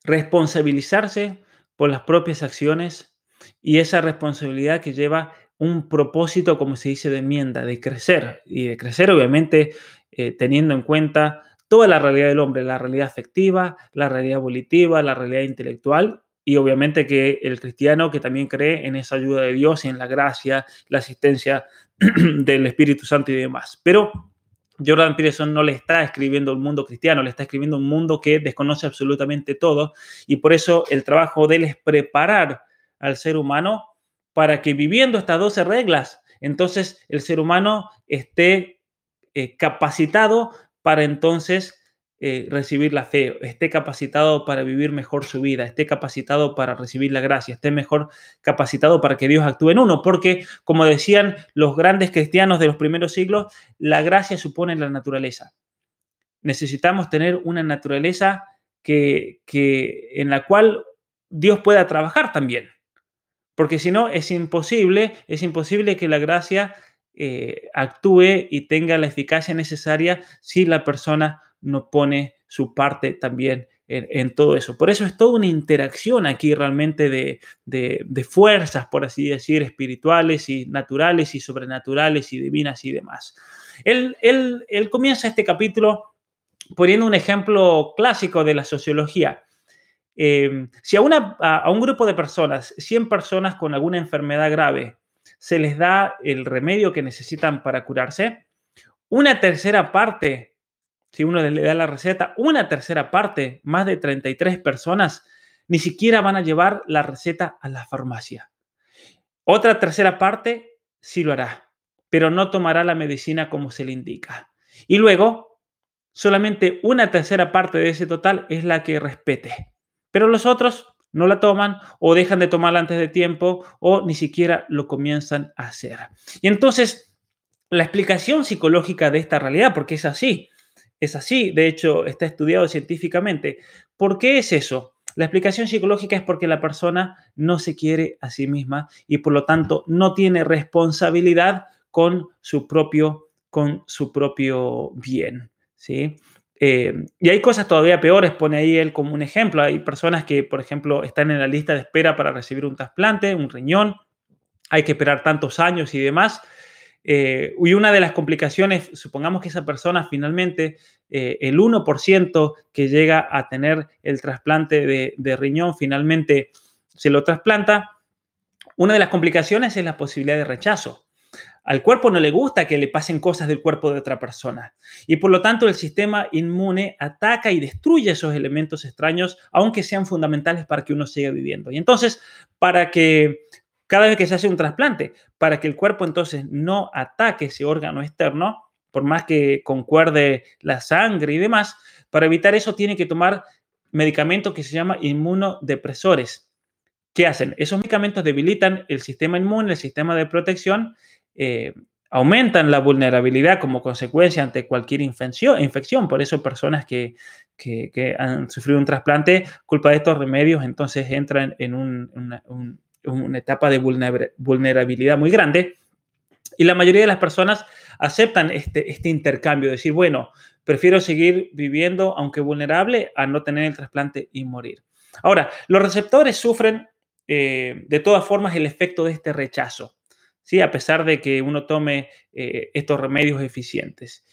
S1: responsabilizarse por las propias acciones y esa responsabilidad que lleva un propósito, como se dice, de enmienda, de crecer y de crecer obviamente eh, teniendo en cuenta toda la realidad del hombre, la realidad afectiva, la realidad volitiva, la realidad intelectual y obviamente que el cristiano que también cree en esa ayuda de Dios, en la gracia, la asistencia del Espíritu Santo y demás. Pero Jordan Peterson no le está escribiendo un mundo cristiano, le está escribiendo un mundo que desconoce absolutamente todo y por eso el trabajo de él es preparar al ser humano para que viviendo estas 12 reglas, entonces el ser humano esté eh, capacitado para entonces eh, recibir la fe, esté capacitado para vivir mejor su vida, esté capacitado para recibir la gracia, esté mejor capacitado para que Dios actúe en uno, porque como decían los grandes cristianos de los primeros siglos, la gracia supone la naturaleza. Necesitamos tener una naturaleza que, que en la cual Dios pueda trabajar también, porque si no es imposible, es imposible que la gracia eh, actúe y tenga la eficacia necesaria si la persona no pone su parte también en, todo eso. Por eso es toda una interacción aquí realmente de, fuerzas, por así decir, espirituales y naturales y sobrenaturales y divinas y demás. Él, comienza este capítulo poniendo un ejemplo clásico de la sociología. Eh, si a, una, a, un grupo de personas, 100 personas con alguna enfermedad grave, se les da el remedio que necesitan para curarse, una tercera parte si uno le da la receta, una tercera parte, más de 33 personas, ni siquiera van a llevar la receta a la farmacia. Otra tercera parte sí lo hará, pero no tomará la medicina como se le indica. Y luego, solamente una tercera parte de ese total es la que respete. Pero los otros no la toman o dejan de tomarla antes de tiempo o ni siquiera lo comienzan a hacer. Y entonces, la explicación psicológica de esta realidad, porque es así, es así, de hecho está estudiado científicamente. ¿Por qué es eso? La explicación psicológica es porque la persona no se quiere a sí misma y por lo tanto no tiene responsabilidad con su propio, con su propio bien. ¿sí? Eh, y hay cosas todavía peores, pone ahí él como un ejemplo. Hay personas que, por ejemplo, están en la lista de espera para recibir un trasplante, un riñón, hay que esperar tantos años y demás. Eh, y una de las complicaciones, supongamos que esa persona finalmente, eh, el 1% que llega a tener el trasplante de, riñón, finalmente se lo trasplanta, una de las complicaciones es la posibilidad de rechazo. Al cuerpo no le gusta que le pasen cosas del cuerpo de otra persona y por lo tanto el sistema inmune ataca y destruye esos elementos extraños, aunque sean fundamentales para que uno siga viviendo. Y entonces, para que cada vez que se hace un trasplante, para que el cuerpo entonces no ataque ese órgano externo, por más que concuerde la sangre y demás, para evitar eso tiene que tomar medicamentos que se llaman inmunodepresores. ¿Qué hacen? Esos medicamentos debilitan el sistema inmune, el sistema de protección, eh, aumentan la vulnerabilidad como consecuencia ante cualquier infección. Por eso personas que, han sufrido un trasplante, culpa de estos remedios, entonces entran en un etapa de vulnerabilidad muy grande. Y la mayoría de las personas aceptan este, este intercambio, decir, bueno, prefiero seguir viviendo, aunque vulnerable, a no tener el trasplante y morir. Ahora, los receptores sufren eh, de todas formas el efecto de este rechazo, ¿sí? a pesar de que uno tome eh, estos remedios eficientes.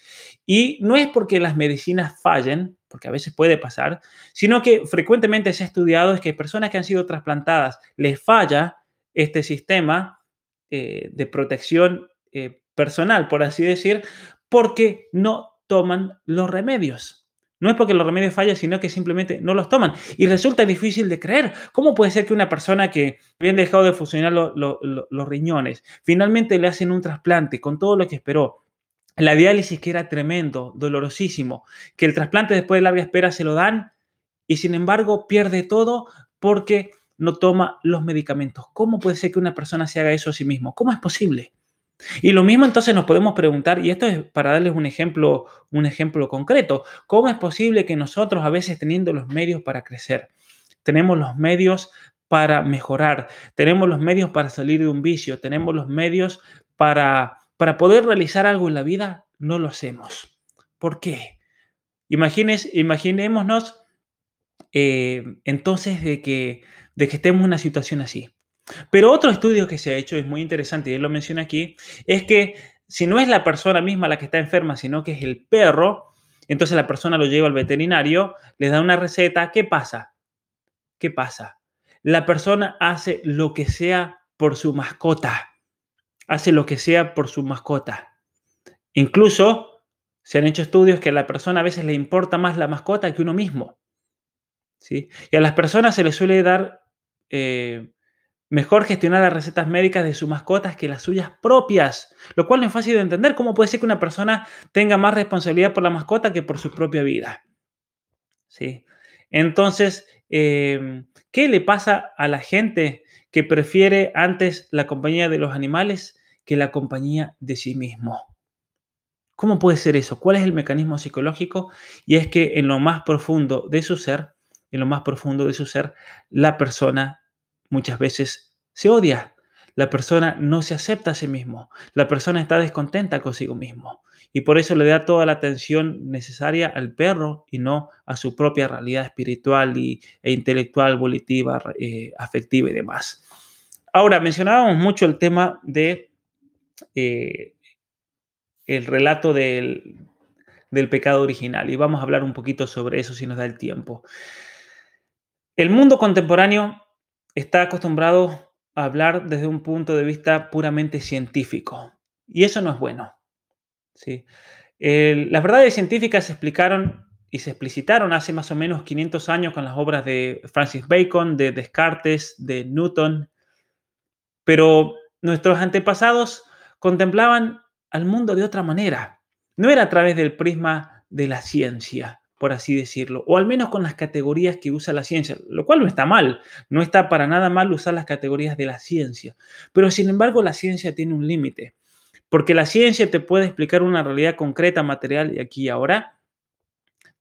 S1: Y no es porque las medicinas fallen, porque a veces puede pasar, sino que frecuentemente se ha estudiado es que personas que han sido trasplantadas les falla este sistema eh, de protección eh, personal, por así decir, porque no toman los remedios. No es porque los remedios fallan, sino que simplemente no los toman. Y resulta difícil de creer. ¿Cómo puede ser que una persona que había dejado de funcionar los riñones, finalmente le hacen un trasplante con todo lo que esperó, la diálisis que era tremendo, dolorosísimo, que el trasplante después de larga espera se lo dan y sin embargo pierde todo porque no toma los medicamentos. ¿Cómo puede ser que una persona se haga eso a sí mismo? ¿Cómo es posible? Y lo mismo entonces nos podemos preguntar, y esto es para darles un ejemplo, un ejemplo concreto, ¿cómo es posible que nosotros a veces teniendo los medios para crecer, tenemos los medios para mejorar, tenemos los medios para salir de un vicio, tenemos los medios para para poder realizar algo en la vida, no lo hacemos. ¿Por qué? Imagines, imaginémonos eh, entonces de que, de que estemos en una situación así. Pero otro estudio que se ha hecho es muy interesante y él lo menciona aquí, es que si no es la persona misma la que está enferma, sino que es el perro, entonces la persona lo lleva al veterinario, le da una receta, ¿qué pasa? ¿Qué pasa? la persona hace lo que sea por su mascota. Hace lo que sea por su mascota. Incluso se han hecho estudios que a la persona a veces le importa más la mascota que uno mismo. ¿sí? Y a las personas se les suele dar eh, mejor gestionar las recetas médicas de sus mascotas que las suyas propias, lo cual no es fácil de entender. ¿Cómo puede ser que una persona tenga más responsabilidad por la mascota que por su propia vida? ¿Sí? Entonces, em, ¿qué le pasa a la gente que prefiere antes la compañía de los animales que la compañía de sí mismo? ¿Cómo puede ser eso? ¿Cuál es el mecanismo psicológico? Y es que en lo más profundo de su ser, en lo más profundo de su ser, la persona muchas veces se odia. La persona no se acepta a sí mismo. La persona está descontenta consigo mismo. Y por eso le da toda la atención necesaria al perro y no a su propia realidad espiritual y, e intelectual, volitiva, eh, afectiva y demás. Ahora, mencionábamos mucho el tema de eh, el relato del, del pecado original y vamos a hablar un poquito sobre eso si nos da el tiempo. El mundo contemporáneo está acostumbrado a hablar desde un punto de vista puramente científico. Y eso no es bueno. ¿sí? las verdades científicas se explicaron y se explicitaron hace más o menos 500 años con las obras de Francis Bacon, de Descartes, de Newton. Pero nuestros antepasados contemplaban al mundo de otra manera. No era a través del prisma de la ciencia, por así decirlo, o al menos con las categorías que usa la ciencia, lo cual no está mal, no está para nada mal usar las categorías de la ciencia, pero sin embargo la ciencia tiene un límite, porque la ciencia te puede explicar una realidad concreta, material y aquí y ahora,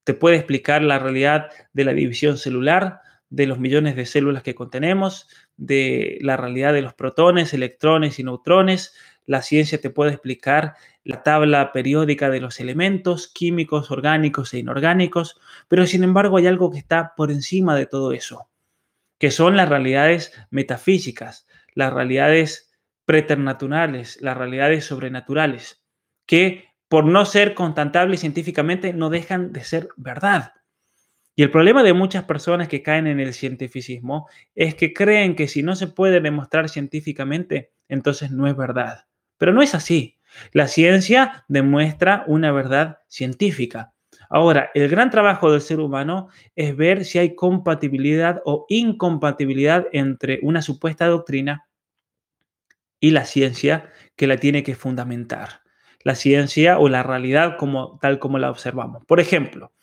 S1: te puede explicar la realidad de la división celular, de los millones de células que contenemos, de la realidad de los protones, electrones y neutrones, la ciencia te puede explicar la tabla periódica de los elementos químicos, orgánicos e inorgánicos, pero sin embargo hay algo que está por encima de todo eso, que son las realidades metafísicas, las realidades preternaturales, las realidades sobrenaturales, que por no ser constatables científicamente no dejan de ser verdad. Y el problema de muchas personas que caen en el cientificismo es que creen que si no se puede demostrar científicamente, entonces no es verdad. Pero no es así. La ciencia demuestra una verdad científica. Ahora, el gran trabajo del ser humano es ver si hay compatibilidad o incompatibilidad entre una supuesta doctrina y la ciencia que la tiene que fundamentar. La ciencia o la realidad como, tal como la observamos. Por ejemplo,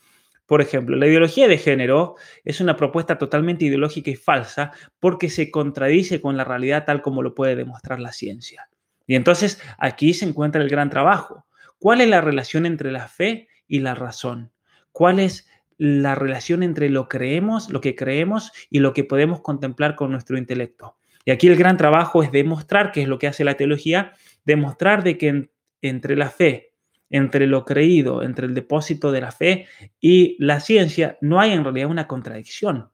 S1: por ejemplo, la ideología de género es una propuesta totalmente ideológica y falsa porque se contradice con la realidad tal como lo puede demostrar la ciencia. Y entonces aquí se encuentra el gran trabajo. ¿Cuál es la relación entre la fe y la razón? ¿Cuál es la relación entre lo creemos, lo que creemos y lo que podemos contemplar con nuestro intelecto? Y aquí el gran trabajo es demostrar, que es lo que hace la teología, demostrar de que entre la fe, entre lo creído, entre el depósito de la fe y la ciencia, no hay en realidad una contradicción.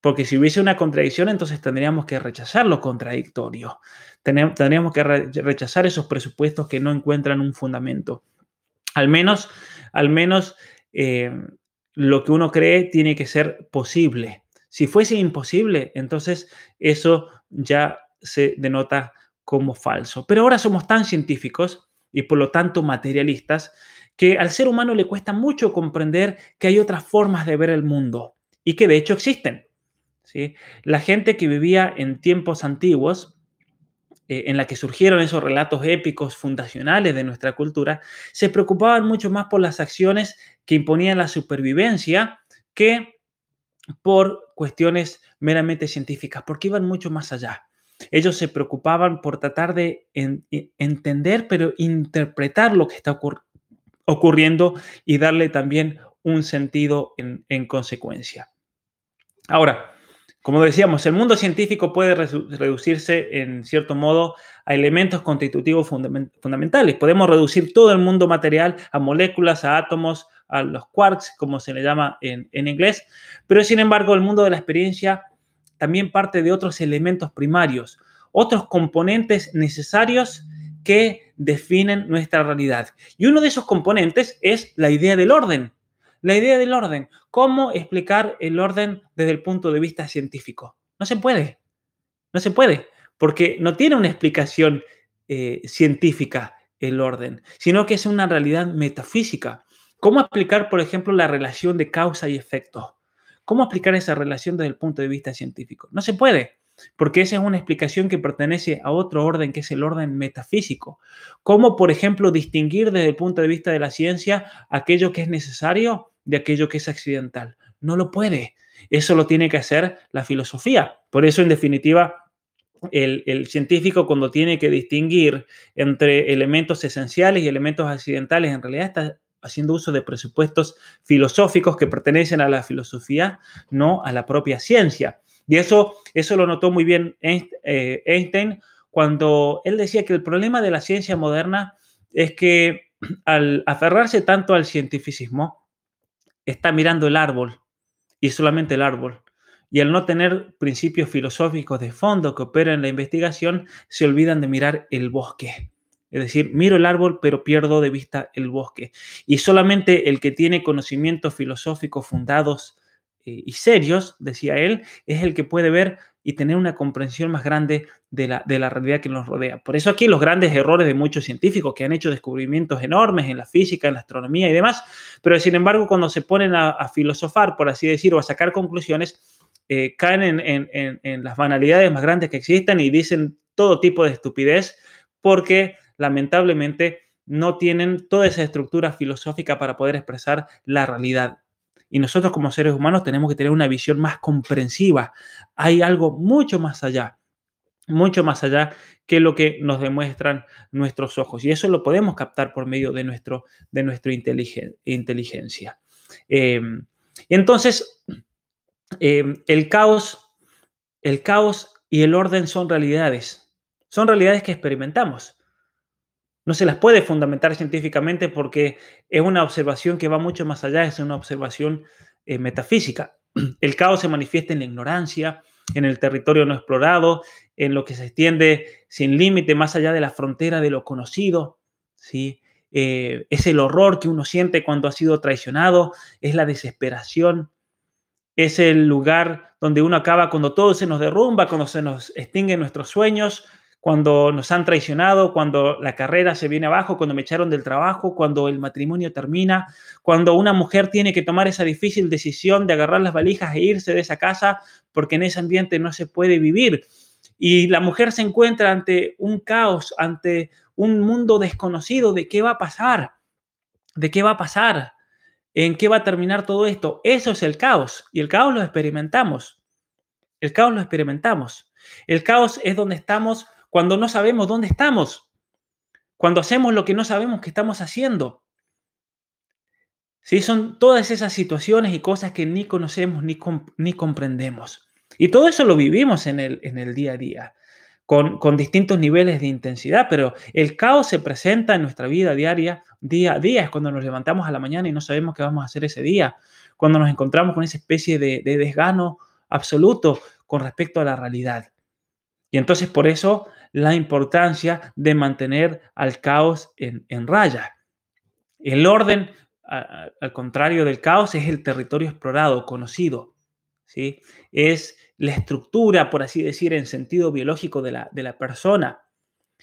S1: Porque si hubiese una contradicción, entonces tendríamos que rechazar lo contradictorio. Tendríamos que rechazar esos presupuestos que no encuentran un fundamento. Al menos, al menos eh, lo que uno cree tiene que ser posible. Si fuese imposible, entonces eso ya se denota como falso. Pero ahora somos tan científicos y por lo tanto materialistas que al ser humano le cuesta mucho comprender que hay otras formas de ver el mundo y que de hecho existen. La gente que vivía en tiempos antiguos, eh, en la que surgieron esos relatos épicos fundacionales de nuestra cultura, se preocupaban mucho más por las acciones que imponían la supervivencia que por cuestiones meramente científicas, porque iban mucho más allá. Ellos se preocupaban por tratar de entender, pero interpretar lo que está ocurriendo y darle también un sentido en consecuencia. Ahora, como decíamos, el mundo científico puede reducirse en cierto modo a elementos constitutivos fundamentales. Podemos reducir todo el mundo material a moléculas, a átomos, a los quarks, como se le llama en, inglés, pero sin embargo el mundo de la experiencia también parte de otros elementos primarios, otros componentes necesarios que definen nuestra realidad. Y uno de esos componentes es la idea del orden. La idea del orden. ¿Cómo explicar el orden desde el punto de vista científico? No se puede. No se puede, porque no tiene una explicación eh, científica el orden, sino que es una realidad metafísica. ¿Cómo explicar, por ejemplo, la relación de causa y efecto? ¿Cómo explicar esa relación desde el punto de vista científico? No se puede, porque esa es una explicación que pertenece a otro orden, que es el orden metafísico. ¿Cómo, por ejemplo, distinguir desde el punto de vista de la ciencia aquello que es necesario de aquello que es accidental? No lo puede. Eso lo tiene que hacer la filosofía. Por eso, en definitiva, el, científico cuando tiene que distinguir entre elementos esenciales y elementos accidentales, en realidad está haciendo uso de presupuestos filosóficos que pertenecen a la filosofía, no a la propia ciencia. Y eso, eso lo notó muy bien eh, Einstein cuando él decía que el problema de la ciencia moderna es que al aferrarse tanto al cientificismo, está mirando el árbol y solamente el árbol y al no tener principios filosóficos de fondo que operan en la investigación, se olvidan de mirar el bosque. Es decir, miro el árbol, pero pierdo de vista el bosque. Y solamente el que tiene conocimientos filosóficos fundados eh, y serios, decía él, es el que puede ver y tener una comprensión más grande de la, de la realidad que nos rodea. Por eso aquí los grandes errores de muchos científicos que han hecho descubrimientos enormes en la física, en la astronomía y demás, pero sin embargo cuando se ponen a, filosofar, por así decir, o a sacar conclusiones, eh, caen en, las banalidades más grandes que existen y dicen todo tipo de estupidez porque lamentablemente no tienen toda esa estructura filosófica para poder expresar la realidad. Y nosotros como seres humanos tenemos que tener una visión más comprensiva. Hay algo mucho más allá, mucho más allá que lo que nos demuestran nuestros ojos. Y eso lo podemos captar por medio de, nuestro, de nuestra inteligencia. Eh, entonces, Em, el caos, el caos y el orden son realidades. Son realidades que experimentamos. No se las puede fundamentar científicamente porque es una observación que va mucho más allá, es una observación eh, metafísica. El caos se manifiesta en la ignorancia, en el territorio no explorado, en lo que se extiende sin límite más allá de la frontera de lo conocido. ¿sí? Eh, es el horror que uno siente cuando ha sido traicionado, es la desesperación, es el lugar donde uno acaba cuando todo se nos derrumba, cuando se nos extinguen nuestros sueños, cuando nos han traicionado, cuando la carrera se viene abajo, cuando me echaron del trabajo, cuando el matrimonio termina, cuando una mujer tiene que tomar esa difícil decisión de agarrar las valijas e irse de esa casa porque en ese ambiente no se puede vivir. Y la mujer se encuentra ante un caos, ante un mundo desconocido de qué va a pasar, de qué va a pasar. ¿En qué va a terminar todo esto? Eso es el caos y el caos lo experimentamos. El caos lo experimentamos. El caos es donde estamos cuando no sabemos dónde estamos, cuando hacemos lo que no sabemos que estamos haciendo. ¿Sí? Son todas esas situaciones y cosas que ni conocemos ni, ni comprendemos. Y todo eso lo vivimos en el, en el día a día con, distintos niveles de intensidad, pero el caos se presenta en nuestra vida diaria, día a día, es cuando nos levantamos a la mañana y no sabemos qué vamos a hacer ese día, cuando nos encontramos con esa especie de, desgano absoluto con respecto a la realidad. Y entonces por eso la importancia de mantener al caos en, raya. El orden, al contrario del caos, es el territorio explorado, conocido. ¿sí? Es la estructura, por así decir, en sentido biológico de la, de la persona,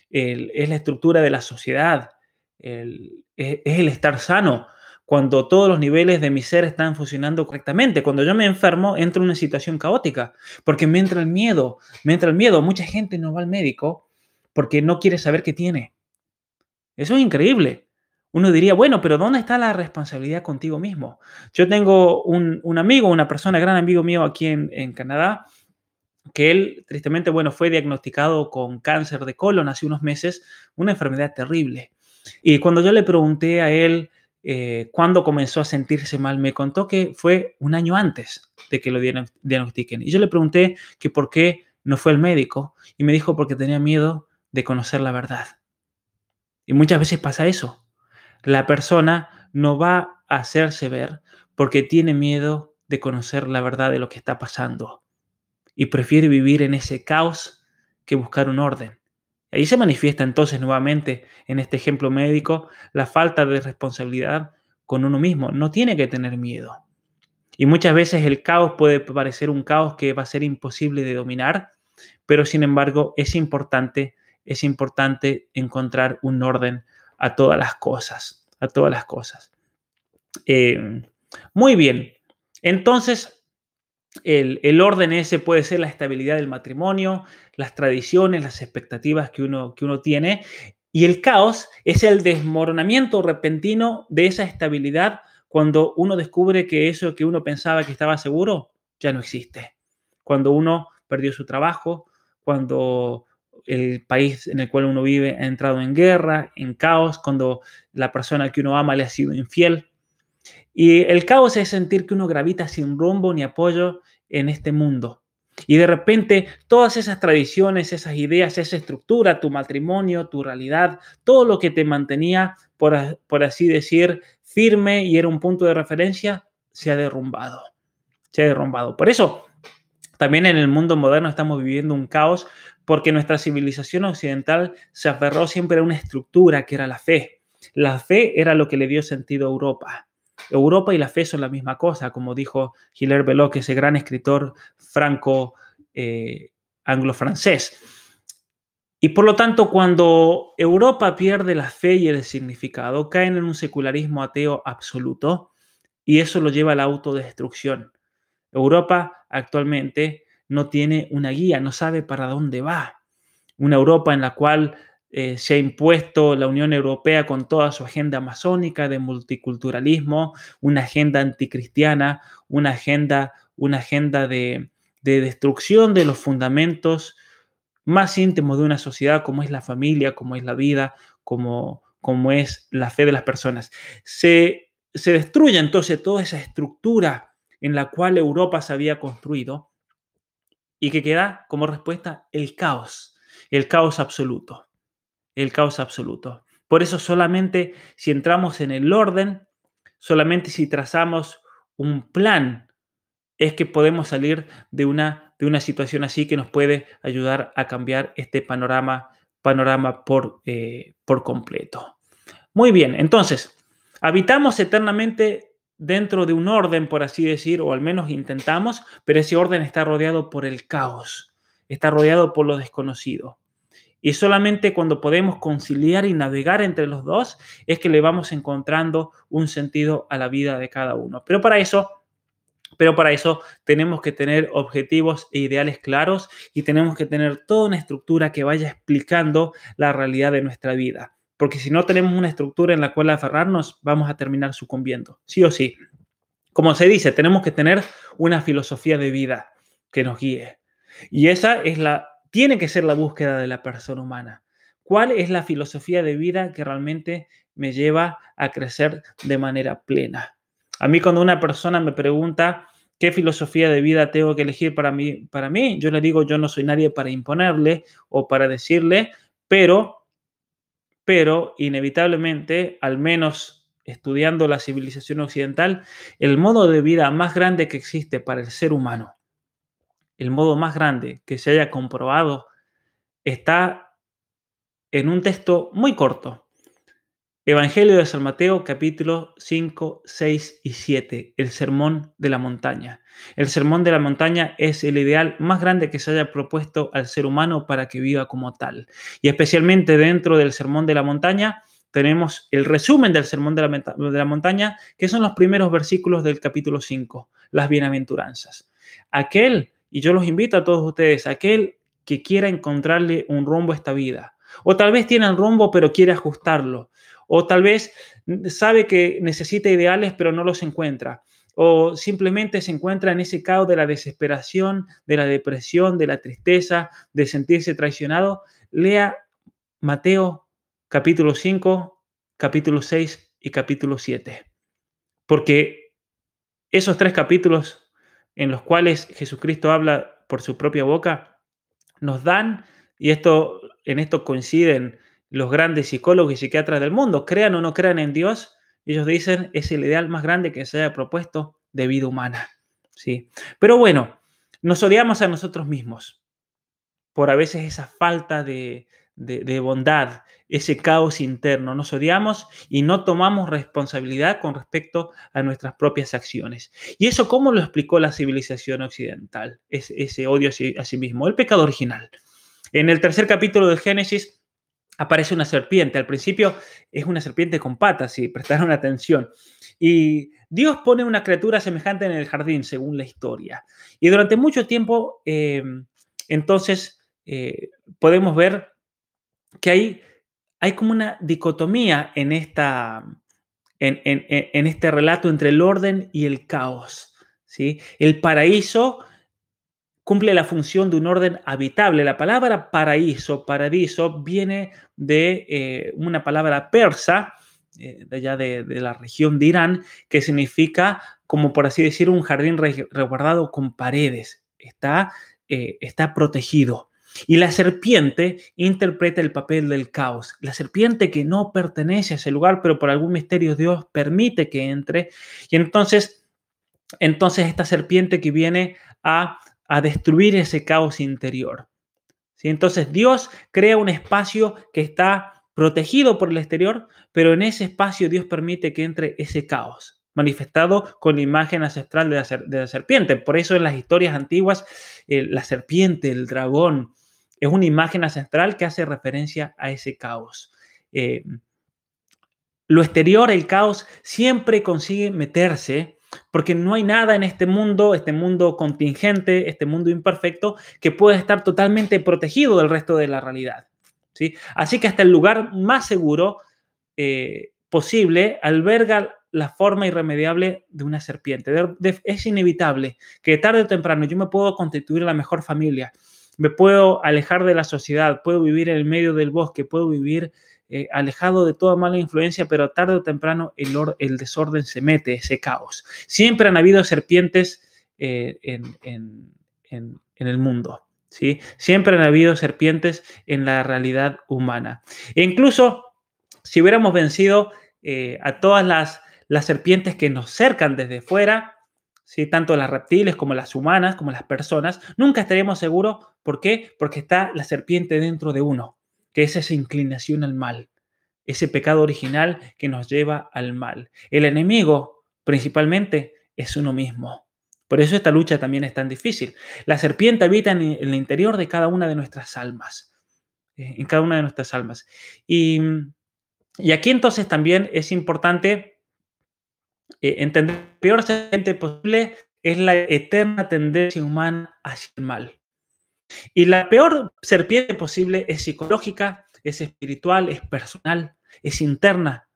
S1: es la estructura de la sociedad, es, el estar sano, cuando todos los niveles de mi ser están funcionando correctamente. Cuando yo me enfermo, entro en una situación caótica, porque me entra el miedo, me entra el miedo. Mucha gente no va al médico porque no quiere saber qué tiene. Eso es increíble. Uno diría, bueno, pero ¿dónde está la responsabilidad contigo mismo? Yo tengo un, amigo, una persona, gran amigo mío aquí en, Canadá, que él, tristemente, bueno, fue diagnosticado con cáncer de colon hace unos meses, una enfermedad terrible. Y cuando yo le pregunté a él eh, cuándo comenzó a sentirse mal, me contó que fue un año antes de que lo diagnostiquen. Y yo le pregunté que por qué no fue el médico y me dijo porque tenía miedo de conocer la verdad. Y muchas veces pasa eso la persona no va a hacerse ver porque tiene miedo de conocer la verdad de lo que está pasando y prefiere vivir en ese caos que buscar un orden. Ahí se manifiesta entonces nuevamente en este ejemplo médico la falta de responsabilidad con uno mismo. No tiene que tener miedo. Y muchas veces el caos puede parecer un caos que va a ser imposible de dominar, pero sin embargo es importante, es importante encontrar un orden a todas las cosas, a todas las cosas. Eh, muy bien, entonces el, orden ese puede ser la estabilidad del matrimonio, las tradiciones, las expectativas que uno, que uno tiene, y el caos es el desmoronamiento repentino de esa estabilidad cuando uno descubre que eso que uno pensaba que estaba seguro ya no existe. Cuando uno perdió su trabajo, cuando el país en el cual uno vive ha entrado en guerra, en caos, cuando la persona que uno ama le ha sido infiel. Y el caos es sentir que uno gravita sin rumbo ni apoyo en este mundo. Y de repente todas esas tradiciones, esas ideas, esa estructura, tu matrimonio, tu realidad, todo lo que te mantenía, por, así decir, firme y era un punto de referencia, se ha derrumbado. Se ha derrumbado. Por eso, también en el mundo moderno estamos viviendo un caos porque nuestra civilización occidental se aferró siempre a una estructura que era la fe. La fe era lo que le dio sentido a Europa. Europa y la fe son la misma cosa, como dijo Hilaire Belloc, ese gran escritor franco eh, anglo-francés. Y por lo tanto, cuando Europa pierde la fe y el significado, caen en un secularismo ateo absoluto y eso lo lleva a la autodestrucción. Europa actualmente no tiene una guía, no sabe para dónde va. Una Europa en la cual eh, se ha impuesto la Unión Europea con toda su agenda masónica de multiculturalismo, una agenda anticristiana, una agenda, una agenda de, destrucción de los fundamentos más íntimos de una sociedad como es la familia, como es la vida, como, como es la fe de las personas. Se, se destruye entonces toda esa estructura en la cual Europa se había construido y que queda como respuesta el caos, el caos absoluto, el caos absoluto. Por eso solamente si entramos en el orden, solamente si trazamos un plan, es que podemos salir de una, de una situación así que nos puede ayudar a cambiar este panorama, panorama por, eh, por completo. Muy bien, entonces, habitamos eternamente dentro de un orden, por así decir, o al menos intentamos, pero ese orden está rodeado por el caos, está rodeado por lo desconocido. Y solamente cuando podemos conciliar y navegar entre los dos es que le vamos encontrando un sentido a la vida de cada uno. Pero para eso, pero para eso tenemos que tener objetivos e ideales claros y tenemos que tener toda una estructura que vaya explicando la realidad de nuestra vida porque si no tenemos una estructura en la cual aferrarnos, vamos a terminar sucumbiendo, sí o sí. Como se dice, tenemos que tener una filosofía de vida que nos guíe. Y esa es la, tiene que ser la búsqueda de la persona humana. ¿Cuál es la filosofía de vida que realmente me lleva a crecer de manera plena? A mí cuando una persona me pregunta qué filosofía de vida tengo que elegir para mí, para mí, yo le digo, yo no soy nadie para imponerle o para decirle, pero pero inevitablemente, al menos estudiando la civilización occidental, el modo de vida más grande que existe para el ser humano, el modo más grande que se haya comprobado, está en un texto muy corto, Evangelio de San Mateo capítulo 5, 6 y 7, el sermón de la montaña. El sermón de la montaña es el ideal más grande que se haya propuesto al ser humano para que viva como tal. Y especialmente dentro del sermón de la montaña tenemos el resumen del sermón de la, montaña, que son los primeros versículos del capítulo 5, las bienaventuranzas. Aquel, y yo los invito a todos ustedes, aquel que quiera encontrarle un rumbo a esta vida, o tal vez tiene el rumbo pero quiere ajustarlo, o tal vez sabe que necesita ideales pero no los encuentra. O simplemente se encuentra en ese caos de la desesperación, de la depresión, de la tristeza, de sentirse traicionado. Lea Mateo capítulo 5, capítulo 6 y capítulo 7. Porque esos tres capítulos en los cuales Jesucristo habla por su propia boca nos dan, y esto en esto coinciden los grandes psicólogos y psiquiatras del mundo, crean o no crean en Dios, ellos dicen es el ideal más grande que se haya propuesto de vida humana. ¿sí? Pero bueno, nos odiamos a nosotros mismos por a veces esa falta de, de, bondad, ese caos interno. Nos odiamos y no tomamos responsabilidad con respecto a nuestras propias acciones. ¿Y eso cómo lo explicó la civilización occidental? ese odio a sí mismo, el pecado original. En el tercer capítulo del Génesis aparece una serpiente. Al principio es una serpiente con patas, si prestaron atención. Y Dios pone una criatura semejante en el jardín, según la historia. Y durante mucho tiempo, em, entonces, eh, podemos ver que hay, hay como una dicotomía en, esta, en, en, este relato entre el orden y el caos. ¿sí? El paraíso cumple la función de un orden habitable. La palabra paraíso, paradiso, viene de eh, una palabra persa, eh, de allá de, la región de Irán, que significa, como por así decir, un jardín resguardado con paredes. Está, eh, está protegido. Y la serpiente interpreta el papel del caos. La serpiente que no pertenece a ese lugar, pero por algún misterio Dios permite que entre. Y entonces, entonces esta serpiente que viene a, a destruir ese caos interior. ¿Sí? Entonces Dios crea un espacio que está protegido por el exterior, pero en ese espacio Dios permite que entre ese caos, manifestado con la imagen ancestral de la, serpiente. Por eso en las historias antiguas, la serpiente, el dragón, es una imagen ancestral que hace referencia a ese caos. Eh, lo exterior, el caos, siempre consigue meterse porque no hay nada en este mundo, este mundo contingente, este mundo imperfecto, que pueda estar totalmente protegido del resto de la realidad. ¿sí? Así que hasta el lugar más seguro eh, posible alberga la forma irremediable de una serpiente. es inevitable que tarde o temprano yo me puedo constituir la mejor familia, me puedo alejar de la sociedad, puedo vivir en el medio del bosque, puedo vivir eh, alejado de toda mala influencia, pero tarde o temprano el, desorden se mete, ese caos. Siempre han habido serpientes eh, en, el mundo. ¿sí? Siempre han habido serpientes en la realidad humana. E incluso si hubiéramos vencido eh, a todas las serpientes que nos cercan desde fuera, tanto las reptiles como las humanas, como las personas, nunca estaríamos seguros. ¿Por qué? Porque está la serpiente dentro de uno, que es esa inclinación al mal, ese pecado original que nos lleva al mal. El enemigo, principalmente, es uno mismo. Por eso esta lucha también es tan difícil. La serpiente habita en el interior de cada una de nuestras almas, eh, en cada una de nuestras almas. Y, y aquí entonces también es importante eh, entender peor serpiente posible es la eterna tendencia humana hacia el mal. Y la peor serpiente posible es psicológica, es espiritual, es personal, es interna.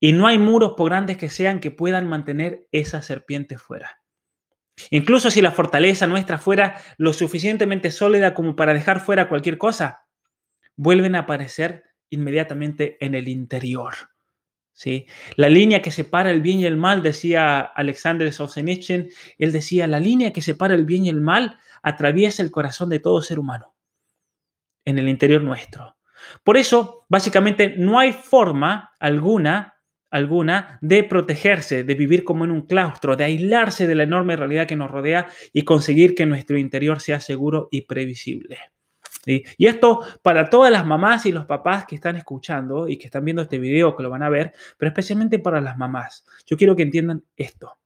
S1: Y no hay muros, por grandes que sean, que puedan mantener esa serpiente fuera. Incluso si la fortaleza nuestra fuera lo suficientemente sólida como para dejar fuera cualquier cosa, vuelven a aparecer inmediatamente en el interior. ¿Sí? La línea que separa el bien y el mal, decía Alexander Solzhenitsyn, él decía, la línea que separa el bien y el mal atraviesa el corazón de todo ser humano, en el interior nuestro. Por eso, básicamente, no hay forma alguna alguna de protegerse, de vivir como en un claustro, de aislarse de la enorme realidad que nos rodea y conseguir que nuestro interior sea seguro y previsible. Y esto para todas las mamás y los papás que están escuchando y que están viendo este video, que lo van a ver, pero especialmente para las mamás. Yo quiero que entiendan esto.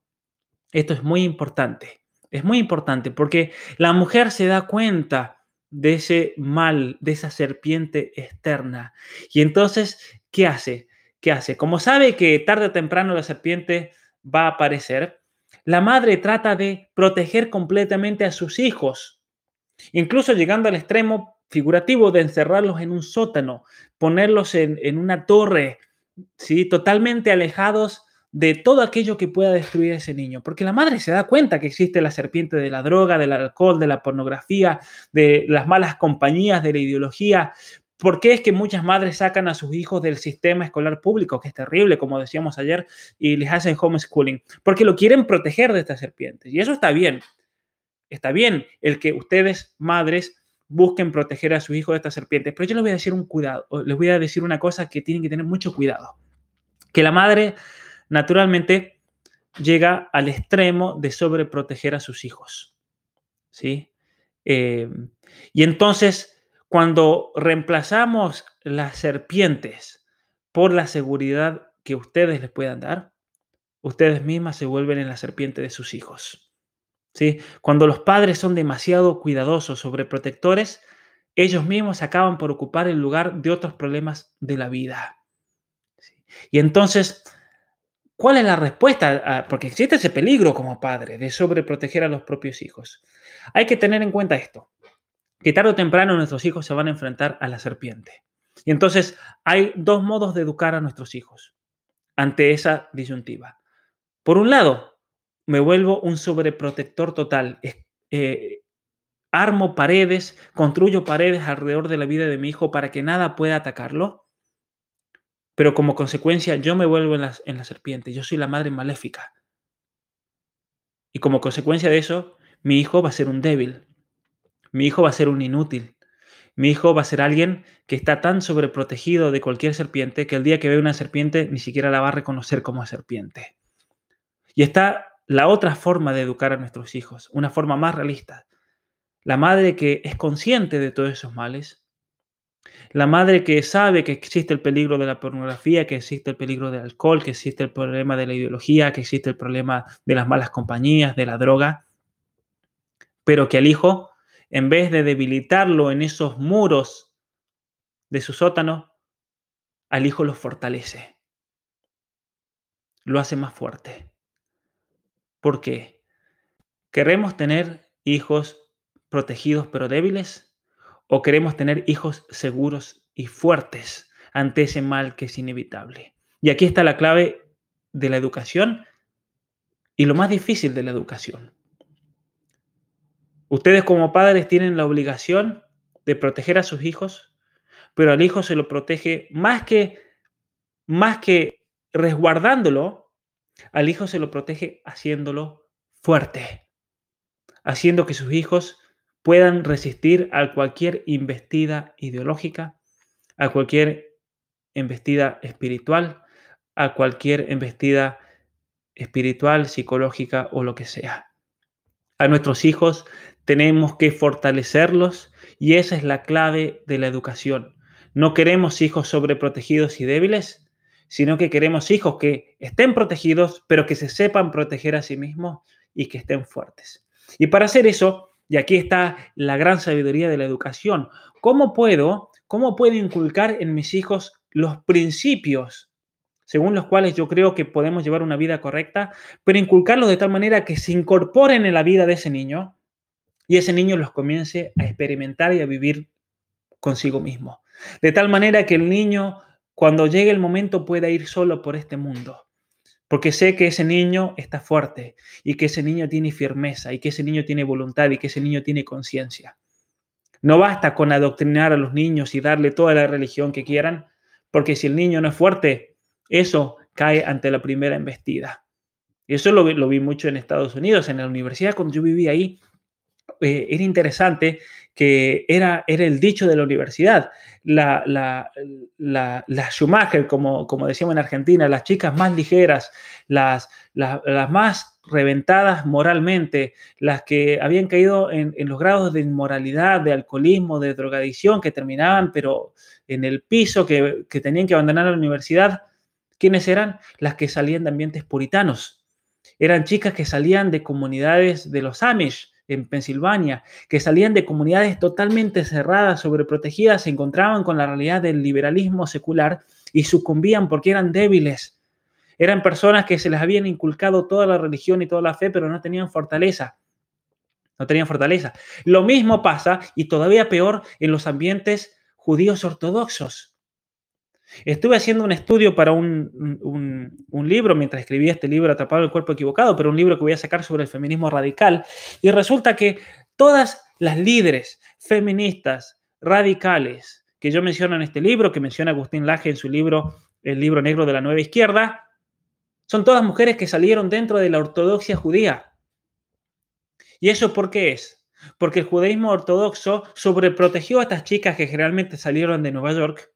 S1: Esto es muy importante. Es muy importante porque la mujer se da cuenta de ese mal, de esa serpiente externa. Y entonces, ¿qué hace? ¿Qué hace? Como sabe que tarde o temprano la serpiente va a aparecer, la madre trata de proteger completamente a sus hijos incluso llegando al extremo figurativo de encerrarlos en un sótano, ponerlos en, una torre, ¿sí? totalmente alejados de todo aquello que pueda destruir a ese niño, porque la madre se da cuenta que existe la serpiente de la droga, del alcohol, de la pornografía, de las malas compañías, de la ideología. ¿Por qué es que muchas madres sacan a sus hijos del sistema escolar público, que es terrible, como decíamos ayer, y les hacen homeschooling? Porque lo quieren proteger de estas serpientes. Y eso está bien. Está bien el que ustedes, madres, busquen proteger a su hijo de estas serpientes, pero yo les voy a decir un cuidado, les voy a decir una cosa que tienen que tener mucho cuidado. Que la madre, naturalmente, llega al extremo de sobreproteger a sus hijos. ¿Sí? Eh, y entonces, Cuando reemplazamos las serpientes por la seguridad que ustedes les puedan dar, ustedes mismas se vuelven en la serpiente de sus hijos. ¿Sí? Cuando los padres son demasiado cuidadosos, sobreprotectores, ellos mismos acaban por ocupar el lugar de otros problemas de la vida. Y entonces, ¿cuál es la respuesta? Porque existe ese peligro como padre de sobreproteger a los propios hijos. Hay que tener en cuenta esto, que tarde o temprano nuestros hijos se van a enfrentar a la serpiente. Y entonces hay dos modos de educar a nuestros hijos ante esa disyuntiva. Por un lado, me vuelvo un sobreprotector total. Eh, armo paredes, construyo paredes alrededor de la vida de mi hijo para que nada pueda atacarlo. Pero como consecuencia yo me vuelvo en la, en la serpiente, yo soy la madre maléfica. Y como consecuencia de eso, mi hijo va a ser un débil, mi hijo va a ser un inútil, mi hijo va a ser alguien que está tan sobreprotegido de cualquier serpiente que el día que ve una serpiente ni siquiera la va a reconocer como serpiente. Y está la otra forma de educar a nuestros hijos, una forma más realista. La madre que es consciente de todos esos males, la madre que sabe que existe el peligro de la pornografía, que existe el peligro del alcohol, que existe el problema de la ideología, que existe el problema de las malas compañías, de la droga, pero que al hijo en vez de debilitarlo en esos muros de su sótano, al hijo lo fortalece, lo hace más fuerte. ¿Por qué? ¿Queremos tener hijos protegidos pero débiles? ¿O queremos tener hijos seguros y fuertes ante ese mal que es inevitable? Y aquí está la clave de la educación y lo más difícil de la educación. Ustedes como padres tienen la obligación de proteger a sus hijos, pero al hijo se lo protege más que, más que resguardándolo, al hijo se lo protege haciéndolo fuerte, haciendo que sus hijos puedan resistir a cualquier investida ideológica, a cualquier embestida espiritual, a cualquier embestida espiritual, psicológica o lo que sea. A nuestros hijos tenemos que fortalecerlos y esa es la clave de la educación. No queremos hijos sobreprotegidos y débiles, sino que queremos hijos que estén protegidos, pero que se sepan proteger a sí mismos y que estén fuertes. Y para hacer eso, y aquí está la gran sabiduría de la educación, ¿cómo puedo, cómo puedo inculcar en mis hijos los principios según los cuales yo creo que podemos llevar una vida correcta, pero inculcarlos de tal manera que se incorporen en la vida de ese niño y ese niño los comience a experimentar y a vivir consigo mismo. De tal manera que el niño, cuando llegue el momento, pueda ir solo por este mundo. Porque sé que ese niño está fuerte y que ese niño tiene firmeza y que ese niño tiene voluntad y que ese niño tiene conciencia. No basta con adoctrinar a los niños y darle toda la religión que quieran, porque si el niño no es fuerte, eso cae ante la primera embestida. Eso lo, vi mucho en Estados Unidos, en la universidad, cuando yo vivía ahí, eh, era interesante que era, era el dicho de la universidad. La, la, la, Schumacher, como, como decíamos en Argentina, las chicas más ligeras, las, las, más reventadas moralmente, las que habían caído en, en, los grados de inmoralidad, de alcoholismo, de drogadicción, que terminaban, pero en el piso, que, que tenían que abandonar la universidad, ¿quiénes eran? Las que salían de ambientes puritanos. Eran chicas que salían de comunidades de los Amish, en Pensilvania, que salían de comunidades totalmente cerradas, sobreprotegidas, se encontraban con la realidad del liberalismo secular y sucumbían porque eran débiles. Eran personas que se les habían inculcado toda la religión y toda la fe, pero no tenían fortaleza. No tenían fortaleza. Lo mismo pasa, y todavía peor, en los ambientes judíos ortodoxos. Estuve haciendo un estudio para un, libro, mientras escribía este libro, Atrapado el Cuerpo Equivocado, pero un libro que voy a sacar sobre el feminismo radical. Y resulta que todas las líderes feministas radicales que yo menciono en este libro, que menciona Agustín Laje en su libro El libro negro de la nueva izquierda, son todas mujeres que salieron dentro de la ortodoxia judía. ¿Y eso por qué es? Porque el judaísmo ortodoxo sobreprotegió a estas chicas que generalmente salieron de Nueva York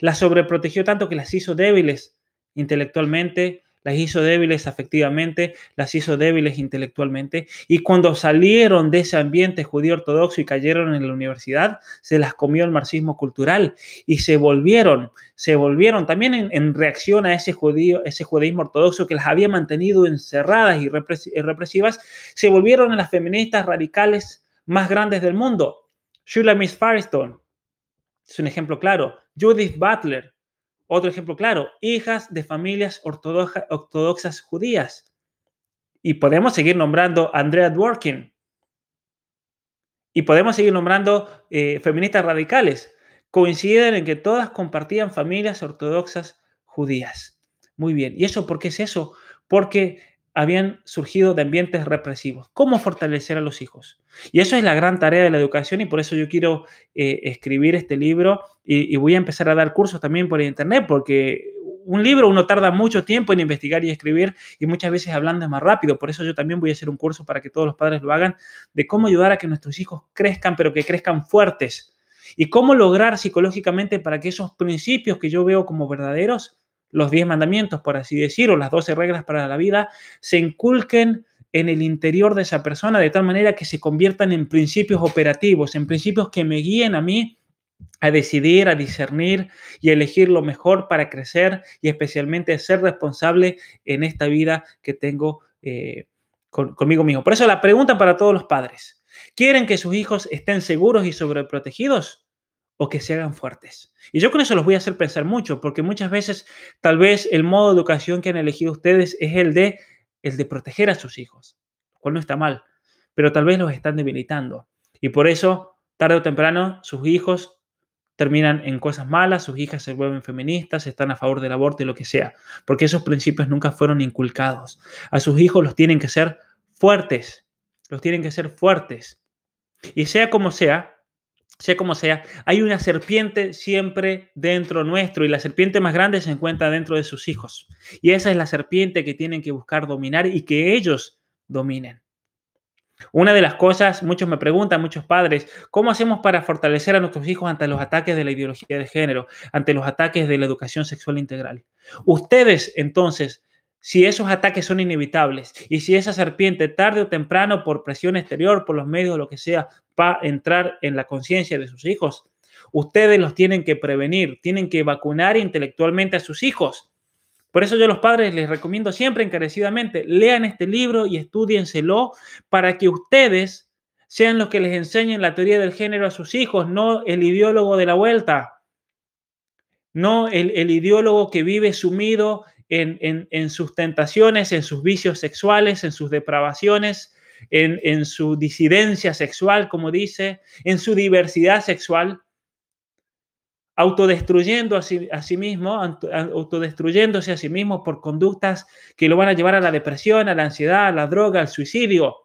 S1: las sobreprotegió tanto que las hizo débiles intelectualmente, las hizo débiles afectivamente, las hizo débiles intelectualmente, y cuando salieron de ese ambiente judío ortodoxo y cayeron en la universidad, se las comió el marxismo cultural y se volvieron, se volvieron también en, reacción a ese, judío, ese judaísmo ortodoxo que las había mantenido encerradas y represivas, se volvieron en las feministas radicales más grandes del mundo. Miss Firestone es un ejemplo claro. Judith Butler, otro ejemplo claro, hijas de familias ortodoxas judías. Y podemos seguir nombrando Andrea Dworkin. Y podemos seguir nombrando eh, feministas radicales. Coinciden en que todas compartían familias ortodoxas judías. Muy bien. ¿Y eso por qué es eso? Porque habían surgido de ambientes represivos. ¿Cómo fortalecer a los hijos? Y eso es la gran tarea de la educación y por eso yo quiero eh, escribir este libro y, voy a empezar a dar cursos también por internet porque un libro uno tarda mucho tiempo en investigar y escribir y muchas veces hablando es más rápido. Por eso yo también voy a hacer un curso para que todos los padres lo hagan de cómo ayudar a que nuestros hijos crezcan, pero que crezcan fuertes. Y cómo lograr psicológicamente para que esos principios que yo veo como verdaderos los diez mandamientos, por así decirlo, las doce reglas para la vida, se inculquen en el interior de esa persona de tal manera que se conviertan en principios operativos, en principios que me guíen a mí a decidir, a discernir y a elegir lo mejor para crecer y especialmente ser responsable en esta vida que tengo eh, conmigo mismo. Por eso la pregunta para todos los padres, ¿quieren que sus hijos estén seguros y sobreprotegidos? O que se hagan fuertes. Y yo con eso los voy a hacer pensar mucho, porque muchas veces tal vez el modo de educación que han elegido ustedes es el de, el de proteger a sus hijos, cual no está mal, pero tal vez los están debilitando. Y por eso, tarde o temprano, sus hijos terminan en cosas malas, sus hijas se vuelven feministas, están a favor del aborto y lo que sea, porque esos principios nunca fueron inculcados. A sus hijos los tienen que ser fuertes, los tienen que ser fuertes. Y sea como sea, sea como sea, hay una serpiente siempre dentro nuestro y la serpiente más grande se encuentra dentro de sus hijos. Y esa es la serpiente que tienen que buscar dominar y que ellos dominen. Una de las cosas, muchos me preguntan, muchos padres, ¿cómo hacemos para fortalecer a nuestros hijos ante los ataques de la ideología de género, ante los ataques de la educación sexual integral? Ustedes, entonces, si esos ataques son inevitables y si esa serpiente tarde o temprano por presión exterior, por los medios, lo que sea, va a entrar en la conciencia de sus hijos, ustedes los tienen que prevenir, tienen que vacunar intelectualmente a sus hijos. Por eso yo los padres les recomiendo siempre encarecidamente, lean este libro y estudienselo para que ustedes sean los que les enseñen la teoría del género a sus hijos, no el ideólogo de la vuelta, no el ideólogo que vive sumido en, sus tentaciones, en sus vicios sexuales, en sus depravaciones, en, su disidencia sexual, como dice, en su diversidad sexual, autodestruyendo a sí, a sí, mismo, autodestruyéndose a sí mismo por conductas que lo van a llevar a la depresión, a la ansiedad, a la droga, al suicidio.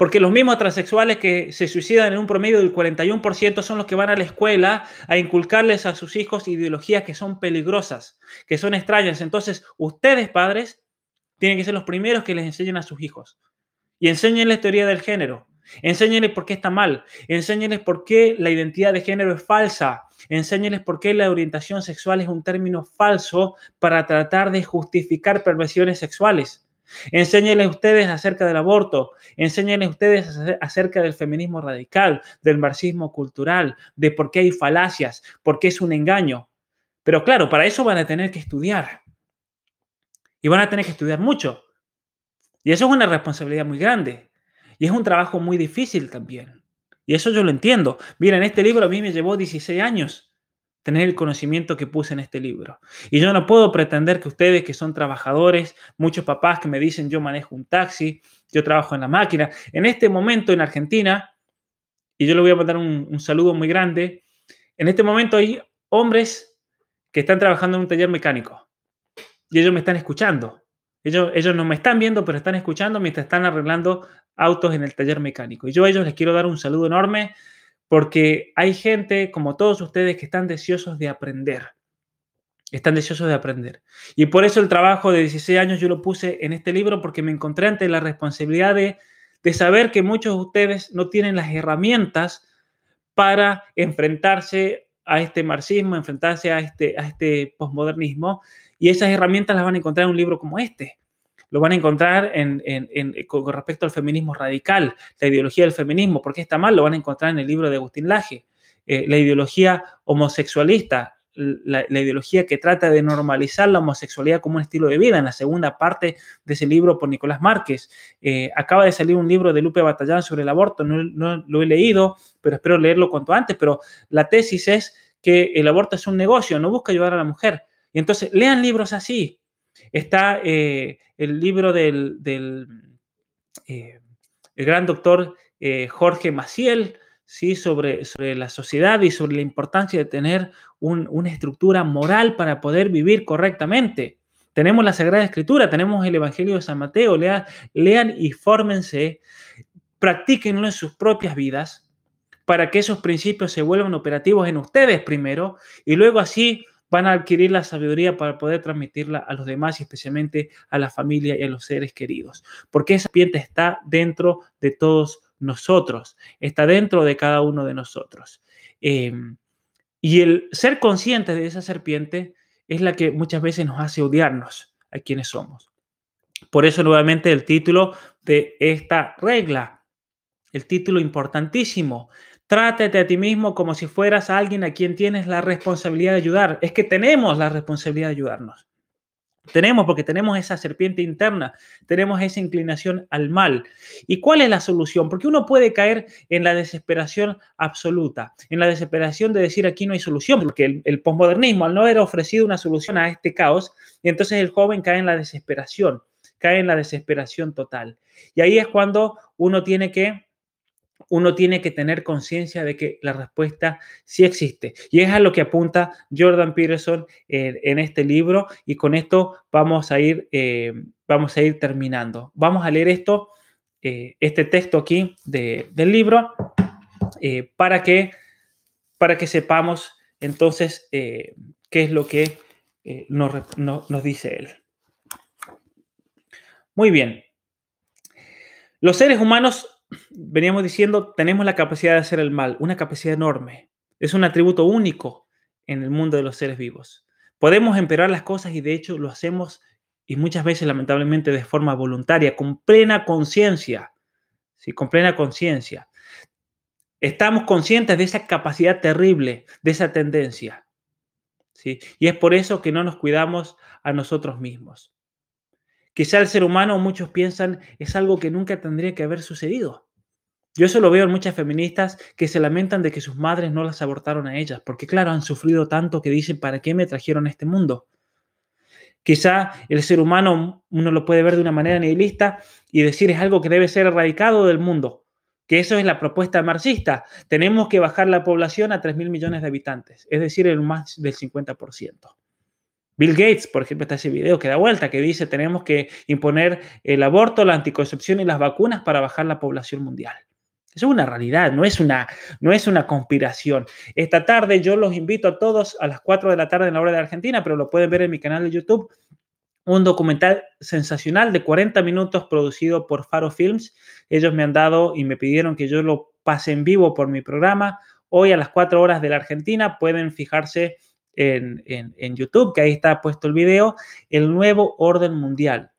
S1: Porque los mismos transexuales que se suicidan en un promedio del 41% son los que van a la escuela a inculcarles a sus hijos ideologías que son peligrosas, que son extrañas. Entonces, ustedes, padres, tienen que ser los primeros que les enseñen a sus hijos. Y enséñenles teoría del género. Enséñenles por qué está mal. Enséñenles por qué la identidad de género es falsa. Enséñenles por qué la orientación sexual es un término falso para tratar de justificar perversiones sexuales. Enséñenles ustedes acerca del aborto, enséñenles ustedes acerca del feminismo radical, del marxismo cultural, de por qué hay falacias, por qué es un engaño. Pero claro, para eso van a tener que estudiar. Y van a tener que estudiar mucho. Y eso es una responsabilidad muy grande. Y es un trabajo muy difícil también. Y eso yo lo entiendo. Miren, este libro a mí me llevó 16 años tener el conocimiento que puse en este libro. Y yo no puedo pretender que ustedes que son trabajadores, muchos papás que me dicen yo manejo un taxi, yo trabajo en la máquina, en este momento en Argentina, y yo le voy a mandar un, saludo muy grande, en este momento hay hombres que están trabajando en un taller mecánico y ellos me están escuchando. Ellos, ellos no me están viendo, pero están escuchando mientras están arreglando autos en el taller mecánico. Y yo a ellos les quiero dar un saludo enorme porque hay gente como todos ustedes que están deseosos de aprender. Están deseosos de aprender. Y por eso el trabajo de 16 años yo lo puse en este libro porque me encontré ante la responsabilidad de, saber que muchos de ustedes no tienen las herramientas para enfrentarse a este marxismo, enfrentarse a este, a este posmodernismo, y esas herramientas las van a encontrar en un libro como este. Lo van a encontrar en, con respecto al feminismo radical, la ideología del feminismo, porque está mal, lo van a encontrar en el libro de Agustín Laje. Eh, la ideología homosexualista, la, ideología que trata de normalizar la homosexualidad como un estilo de vida, en la segunda parte de ese libro por Nicolás Márquez. Eh, acaba de salir un libro de Lupe Batallán sobre el aborto, no, no, lo he leído, pero espero leerlo cuanto antes, pero la tesis es que el aborto es un negocio, no busca ayudar a la mujer. Y entonces lean libros así. Está eh, el libro del, eh, el gran doctor Jorge Maciel, ¿sí? sobre, sobre la sociedad y sobre la importancia de tener una estructura moral para poder vivir correctamente. Tenemos la Sagrada Escritura, tenemos el Evangelio de San Mateo, lean, lean y fórmense, practíquenlo en sus propias vidas para que esos principios se vuelvan operativos en ustedes primero y luego así van a adquirir la sabiduría para poder transmitirla a los demás y especialmente a la familia y a los seres queridos. Porque esa serpiente está dentro de todos nosotros, está dentro de cada uno de nosotros. Em, y el ser conscientes de esa serpiente es la que muchas veces nos hace odiarnos a quienes somos. Por eso nuevamente el título de esta regla, el título importantísimo, Trátate a ti mismo como si fueras alguien a quien tienes la responsabilidad de ayudar. Es que tenemos la responsabilidad de ayudarnos. Tenemos, porque tenemos esa serpiente interna, tenemos esa inclinación al mal. ¿Y cuál es la solución? Porque uno puede caer en la desesperación absoluta, en la desesperación de decir aquí no hay solución, porque el, el posmodernismo, al no haber ofrecido una solución a este caos, entonces el joven cae en la desesperación, cae en la desesperación total. Y ahí es cuando uno tiene que uno tiene que tener conciencia de que la respuesta sí existe. Y es a lo que apunta Jordan Peterson en, este libro. Y con esto vamos a ir, eh, vamos a ir terminando. Vamos a leer esto, eh, este texto aquí del libro, eh, para, que, para que sepamos entonces qué es lo que nos dice él. Muy bien. Los seres humanos veníamos diciendo, tenemos la capacidad de hacer el mal, una capacidad enorme. Es un atributo único en el mundo de los seres vivos. Podemos empeorar las cosas y de hecho lo hacemos y muchas veces lamentablemente de forma voluntaria, con plena conciencia, ¿sí? con plena conciencia. Estamos conscientes de esa capacidad terrible, de esa tendencia. ¿sí? Y es por eso que no nos cuidamos a nosotros mismos. Quizá el ser humano, muchos piensan, es algo que nunca tendría que haber sucedido. Yo eso lo veo en muchas feministas que se lamentan de que sus madres no las abortaron a ellas, porque claro, han sufrido tanto que dicen, ¿para qué me trajeron a este mundo? Quizá el ser humano uno lo puede ver de una manera nihilista y decir es algo que debe ser erradicado del mundo, que eso es la propuesta marxista. Tenemos que bajar la población a 3 mil millones de habitantes, es decir, el más del 50%. Bill Gates, por ejemplo, está ese video que da vuelta, que dice tenemos que imponer el aborto, la anticoncepción y las vacunas para bajar la población mundial. Es una realidad, no es una, no es una conspiración. Esta tarde yo los invito a todos a las 4 de la tarde en la hora de Argentina, pero lo pueden ver en mi canal de YouTube, un documental sensacional de 40 minutos producido por Faro Films. Ellos me han dado y me pidieron que yo lo pase en vivo por mi programa. Hoy a las 4 horas de la Argentina pueden fijarse en, YouTube, que ahí está puesto el video, el nuevo orden mundial.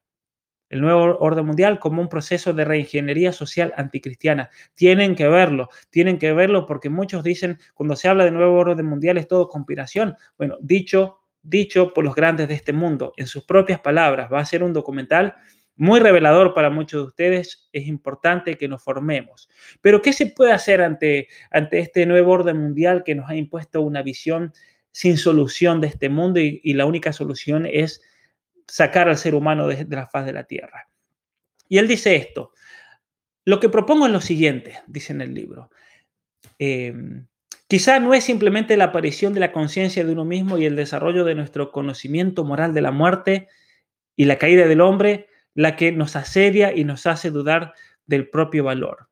S1: El nuevo orden mundial como un proceso de reingeniería social anticristiana. Tienen que verlo, tienen que verlo porque muchos dicen, cuando se habla de nuevo orden mundial es todo conspiración. Bueno, dicho, dicho por los grandes de este mundo, en sus propias palabras, va a ser un documental muy revelador para muchos de ustedes. Es importante que nos formemos. Pero, ¿qué se puede hacer ante, ante este nuevo orden mundial que nos ha impuesto una visión sin solución de este mundo y, la única solución es sacar al ser humano de, la faz de la tierra. Y él dice esto, lo que propongo es lo siguiente, dice en el libro. Em, quizá no es simplemente la aparición de la conciencia de uno mismo y el desarrollo de nuestro conocimiento moral de la muerte y la caída del hombre la que nos asedia y nos hace dudar del propio valor.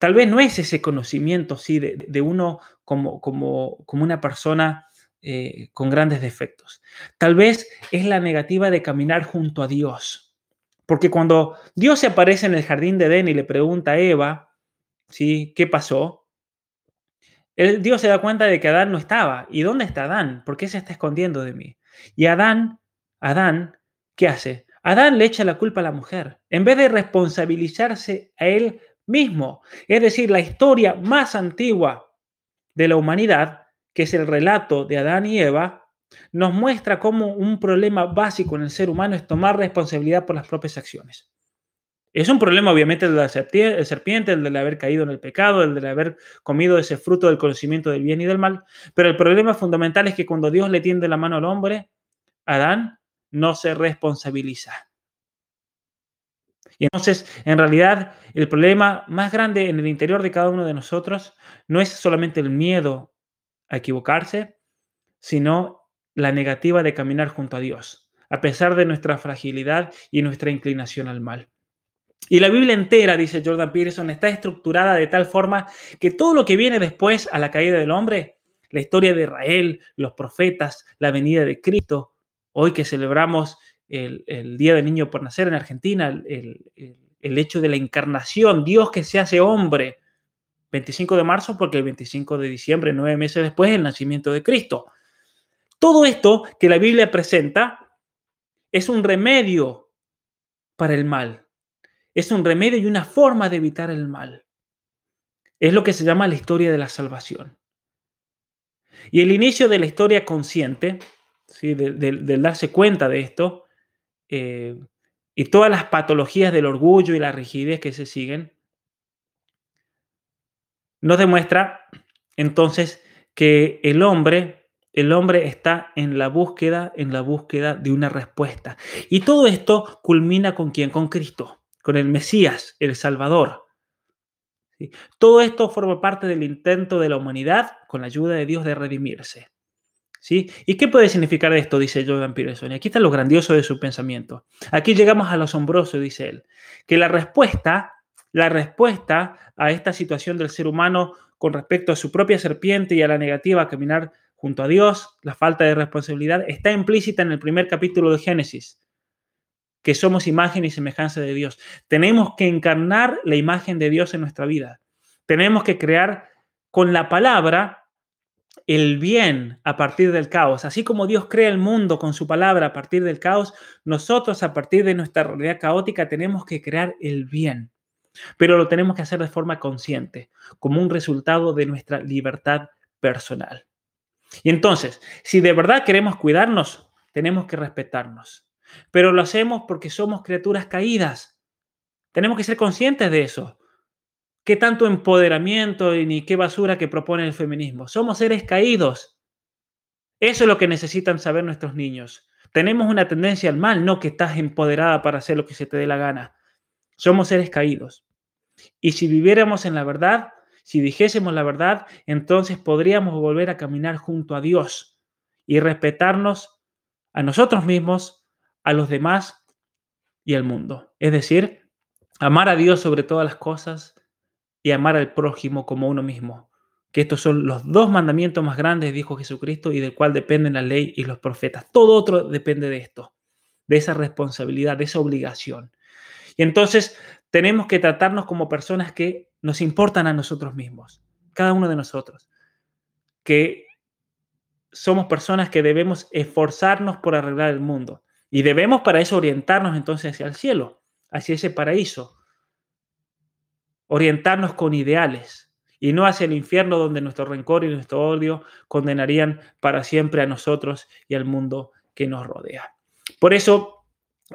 S1: Tal vez no es ese conocimiento, sí, de, uno como, como, como, una persona eh, con grandes defectos. Tal vez es la negativa de caminar junto a Dios. Porque cuando Dios se aparece en el jardín de Edén y le pregunta a Eva, ¿sí? ¿Qué pasó? Dios se da cuenta de que Adán no estaba. ¿Y dónde está Adán? ¿Por qué se está escondiendo de mí? Y Adán, Adán, ¿qué hace? Adán le echa la culpa a la mujer, en vez de responsabilizarse a él mismo. Es decir, la historia más antigua de la humanidad, que es el relato de Adán y Eva, nos muestra cómo un problema básico en el ser humano es tomar responsabilidad por las propias acciones. Es un problema obviamente el de la serpiente, el de haber caído en el pecado, el de haber comido ese fruto del conocimiento del bien y del mal, pero el problema fundamental es que cuando Dios le tiende la mano al hombre, Adán no se responsabiliza. Y entonces, en realidad, el problema más grande en el interior de cada uno de nosotros no es solamente el miedo a equivocarse, sino la negativa de caminar junto a Dios, a pesar de nuestra fragilidad y nuestra inclinación al mal. Y la Biblia entera, dice Jordan Peterson, está estructurada de tal forma que todo lo que viene después a la caída del hombre, la historia de Israel, los profetas, la venida de Cristo, hoy que celebramos el, Día del Niño por Nacer en Argentina, el, el hecho de la encarnación, Dios que se hace hombre, 25 de marzo porque el 25 de diciembre, nueve meses después, el nacimiento de Cristo. Todo esto que la Biblia presenta es un remedio para el mal. Es un remedio y una forma de evitar el mal. Es lo que se llama la historia de la salvación. Y el inicio de la historia consciente, ¿sí? del darse cuenta de esto, eh, y todas las patologías del orgullo y la rigidez que se siguen, nos demuestra entonces que el hombre, el hombre está en la búsqueda, en la búsqueda de una respuesta. Y todo esto culmina con quién? Con Cristo, con el Mesías, el Salvador. Todo esto forma parte del intento de la humanidad, con la ayuda de Dios, de redimirse. ¿Sí? ¿Y qué puede significar esto? Dice Jordan Peterson. Y aquí está lo grandioso de su pensamiento. Aquí llegamos a lo asombroso, dice él, que la respuesta la respuesta a esta situación del ser humano con respecto a su propia serpiente y a la negativa a caminar junto a Dios, la falta de responsabilidad, está implícita en el primer capítulo de Génesis, que somos imagen y semejanza de Dios. Tenemos que encarnar la imagen de Dios en nuestra vida. Tenemos que crear con la palabra el bien a partir del caos. Así como Dios crea el mundo con su palabra a partir del caos, nosotros a partir de nuestra realidad caótica tenemos que crear el bien. Pero lo tenemos que hacer de forma consciente, como un resultado de nuestra libertad personal. Y entonces, si de verdad queremos cuidarnos, tenemos que respetarnos. Pero lo hacemos porque somos criaturas caídas. Tenemos que ser conscientes de eso. ¿Qué tanto empoderamiento y ni qué basura que propone el feminismo? Somos seres caídos. Eso es lo que necesitan saber nuestros niños. Tenemos una tendencia al mal, no que estás empoderada para hacer lo que se te dé la gana. Somos seres caídos. Y si viviéramos en la verdad, si dijésemos la verdad, entonces podríamos volver a caminar junto a Dios y respetarnos a nosotros mismos, a los demás y al mundo. Es decir, amar a Dios sobre todas las cosas y amar al prójimo como uno mismo. Que estos son los dos mandamientos más grandes, dijo Jesucristo, y del cual dependen la ley y los profetas. Todo otro depende de esto, de esa responsabilidad, de esa obligación. Y entonces tenemos que tratarnos como personas que nos importan a nosotros mismos, cada uno de nosotros, que somos personas que debemos esforzarnos por arreglar el mundo y debemos para eso orientarnos entonces hacia el cielo, hacia ese paraíso, orientarnos con ideales y no hacia el infierno donde nuestro rencor y nuestro odio condenarían para siempre a nosotros y al mundo que nos rodea. Por eso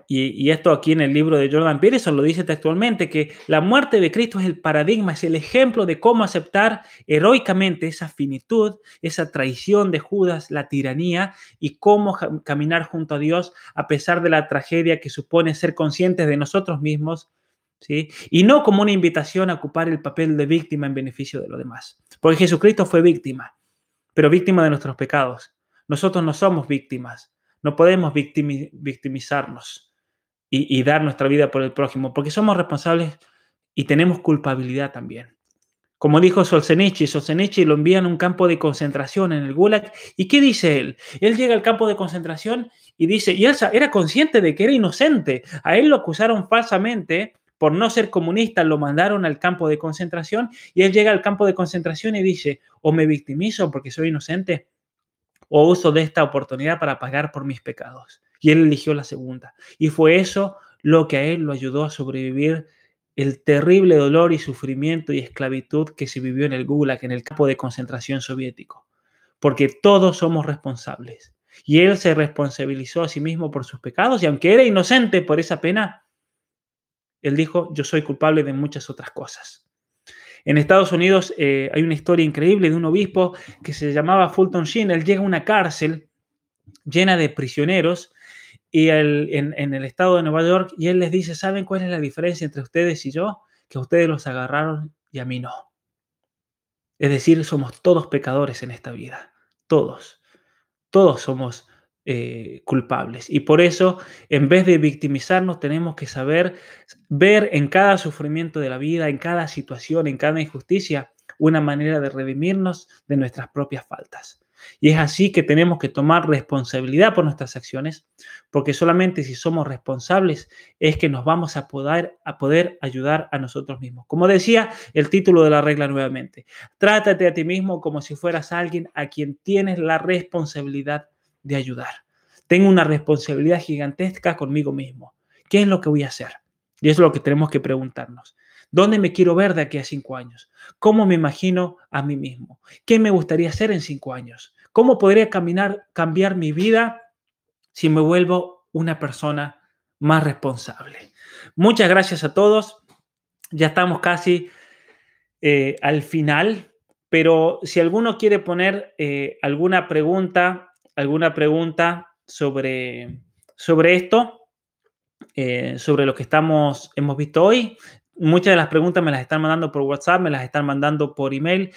S1: y, esto aquí en el libro de Jordan Peterson lo dice textualmente, que la muerte de Cristo es el paradigma, es el ejemplo de cómo aceptar heroicamente esa finitud, esa traición de Judas, la tiranía, y cómo caminar junto a Dios a pesar de la tragedia que supone ser conscientes de nosotros mismos, ¿sí? y no como una invitación a ocupar el papel de víctima en beneficio de los demás. Porque Jesucristo fue víctima, pero víctima de nuestros pecados. Nosotros no somos víctimas, no podemos victimizarnos y, dar nuestra vida por el prójimo, porque somos responsables y tenemos culpabilidad también. Como dijo Solzhenitsyn, Solzhenitsyn lo envían a un campo de concentración en el Gulag. ¿Y qué dice él? Él llega al campo de concentración y dice, y él era consciente de que era inocente. A él lo acusaron falsamente por no ser comunista, lo mandaron al campo de concentración y él llega al campo de concentración y dice, o me victimizo porque soy inocente, o uso de esta oportunidad para pagar por mis pecados. Y él eligió la segunda. Y fue eso lo que a él lo ayudó a sobrevivir el terrible dolor y sufrimiento y esclavitud que se vivió en el Gulag, en el campo de concentración soviético. Porque todos somos responsables. Y él se responsabilizó a sí mismo por sus pecados y aunque era inocente por esa pena, él dijo, yo soy culpable de muchas otras cosas. En Estados Unidos eh, hay una historia increíble de un obispo que se llamaba Fulton Sheen. Él llega a una cárcel llena de prisioneros y en, en, el estado de Nueva York y él les dice, ¿saben cuál es la diferencia entre ustedes y yo? Que ustedes los agarraron y a mí no. Es decir, somos todos pecadores en esta vida, todos. Todos somos eh, culpables. Y por eso, en vez de victimizarnos, tenemos que saber ver en cada sufrimiento de la vida, en cada situación, en cada injusticia, una manera de redimirnos de nuestras propias faltas. Y es así que tenemos que tomar responsabilidad por nuestras acciones, porque solamente si somos responsables es que nos vamos a poder, a poder ayudar a nosotros mismos. Como decía el título de la regla nuevamente, trátate a ti mismo como si fueras alguien a quien tienes la responsabilidad de ayudar. Tengo una responsabilidad gigantesca conmigo mismo. ¿Qué es lo que voy a hacer? Y eso es lo que tenemos que preguntarnos. ¿Dónde me quiero ver de aquí a cinco años? ¿Cómo me imagino a mí mismo? ¿Qué me gustaría hacer en cinco años? ¿Cómo podría caminar, cambiar mi vida si me vuelvo una persona más responsable? Muchas gracias a todos. Ya estamos casi eh, al final, pero si alguno quiere poner eh, alguna pregunta, alguna pregunta sobre, sobre esto, eh, sobre lo que estamos, hemos visto hoy. Muchas de las preguntas me las están mandando por WhatsApp, me las están mandando por email,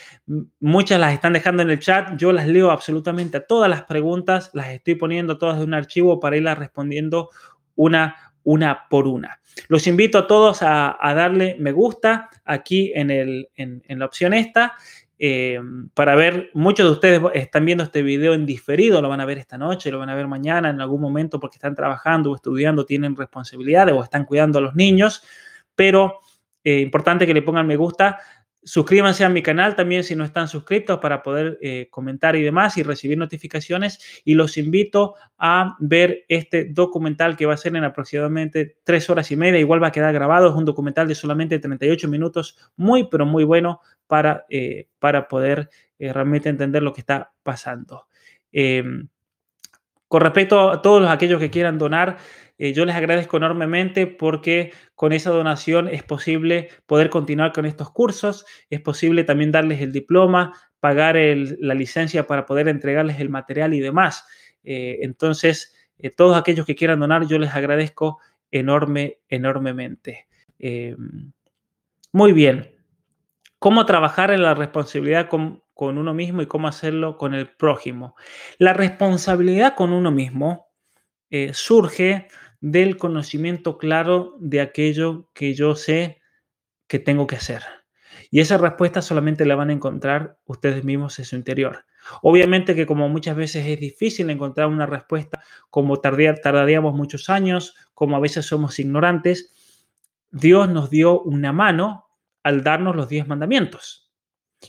S1: muchas las están dejando en el chat. Yo las leo absolutamente a todas las preguntas, las estoy poniendo todas en un archivo para irlas respondiendo una, una por una. Los invito a todos a, darle me gusta aquí en, el, en la opción esta eh, para ver, muchos de ustedes están viendo este video en diferido, lo van a ver esta noche, lo van a ver mañana en algún momento porque están trabajando o estudiando, tienen responsabilidades o están cuidando a los niños, pero eh, importante que le pongan me gusta. Suscríbanse a mi canal también si no están suscritos para poder eh, comentar y demás y recibir notificaciones. Y los invito a ver este documental que va a ser en aproximadamente tres horas y media. Igual va a quedar grabado. Es un documental de solamente 38 minutos, muy, pero muy bueno para, eh, para poder eh, realmente entender lo que está pasando. Em, con respecto a todos aquellos que quieran donar, eh, yo les agradezco enormemente porque con esa donación es posible poder continuar con estos cursos, es posible también darles el diploma, pagar la licencia para poder entregarles el material y demás. entonces, todos aquellos que quieran donar, yo les agradezco enorme, enormemente. Em, muy bien cómo trabajar en la responsabilidad con, uno mismo y cómo hacerlo con el prójimo. La responsabilidad con uno mismo eh, surge del conocimiento claro de aquello que yo sé que tengo que hacer. Y esa respuesta solamente la van a encontrar ustedes mismos en su interior. Obviamente que como muchas veces es difícil encontrar una respuesta, como tardaríamos muchos años, como a veces somos ignorantes, Dios nos dio una mano al darnos los diez mandamientos.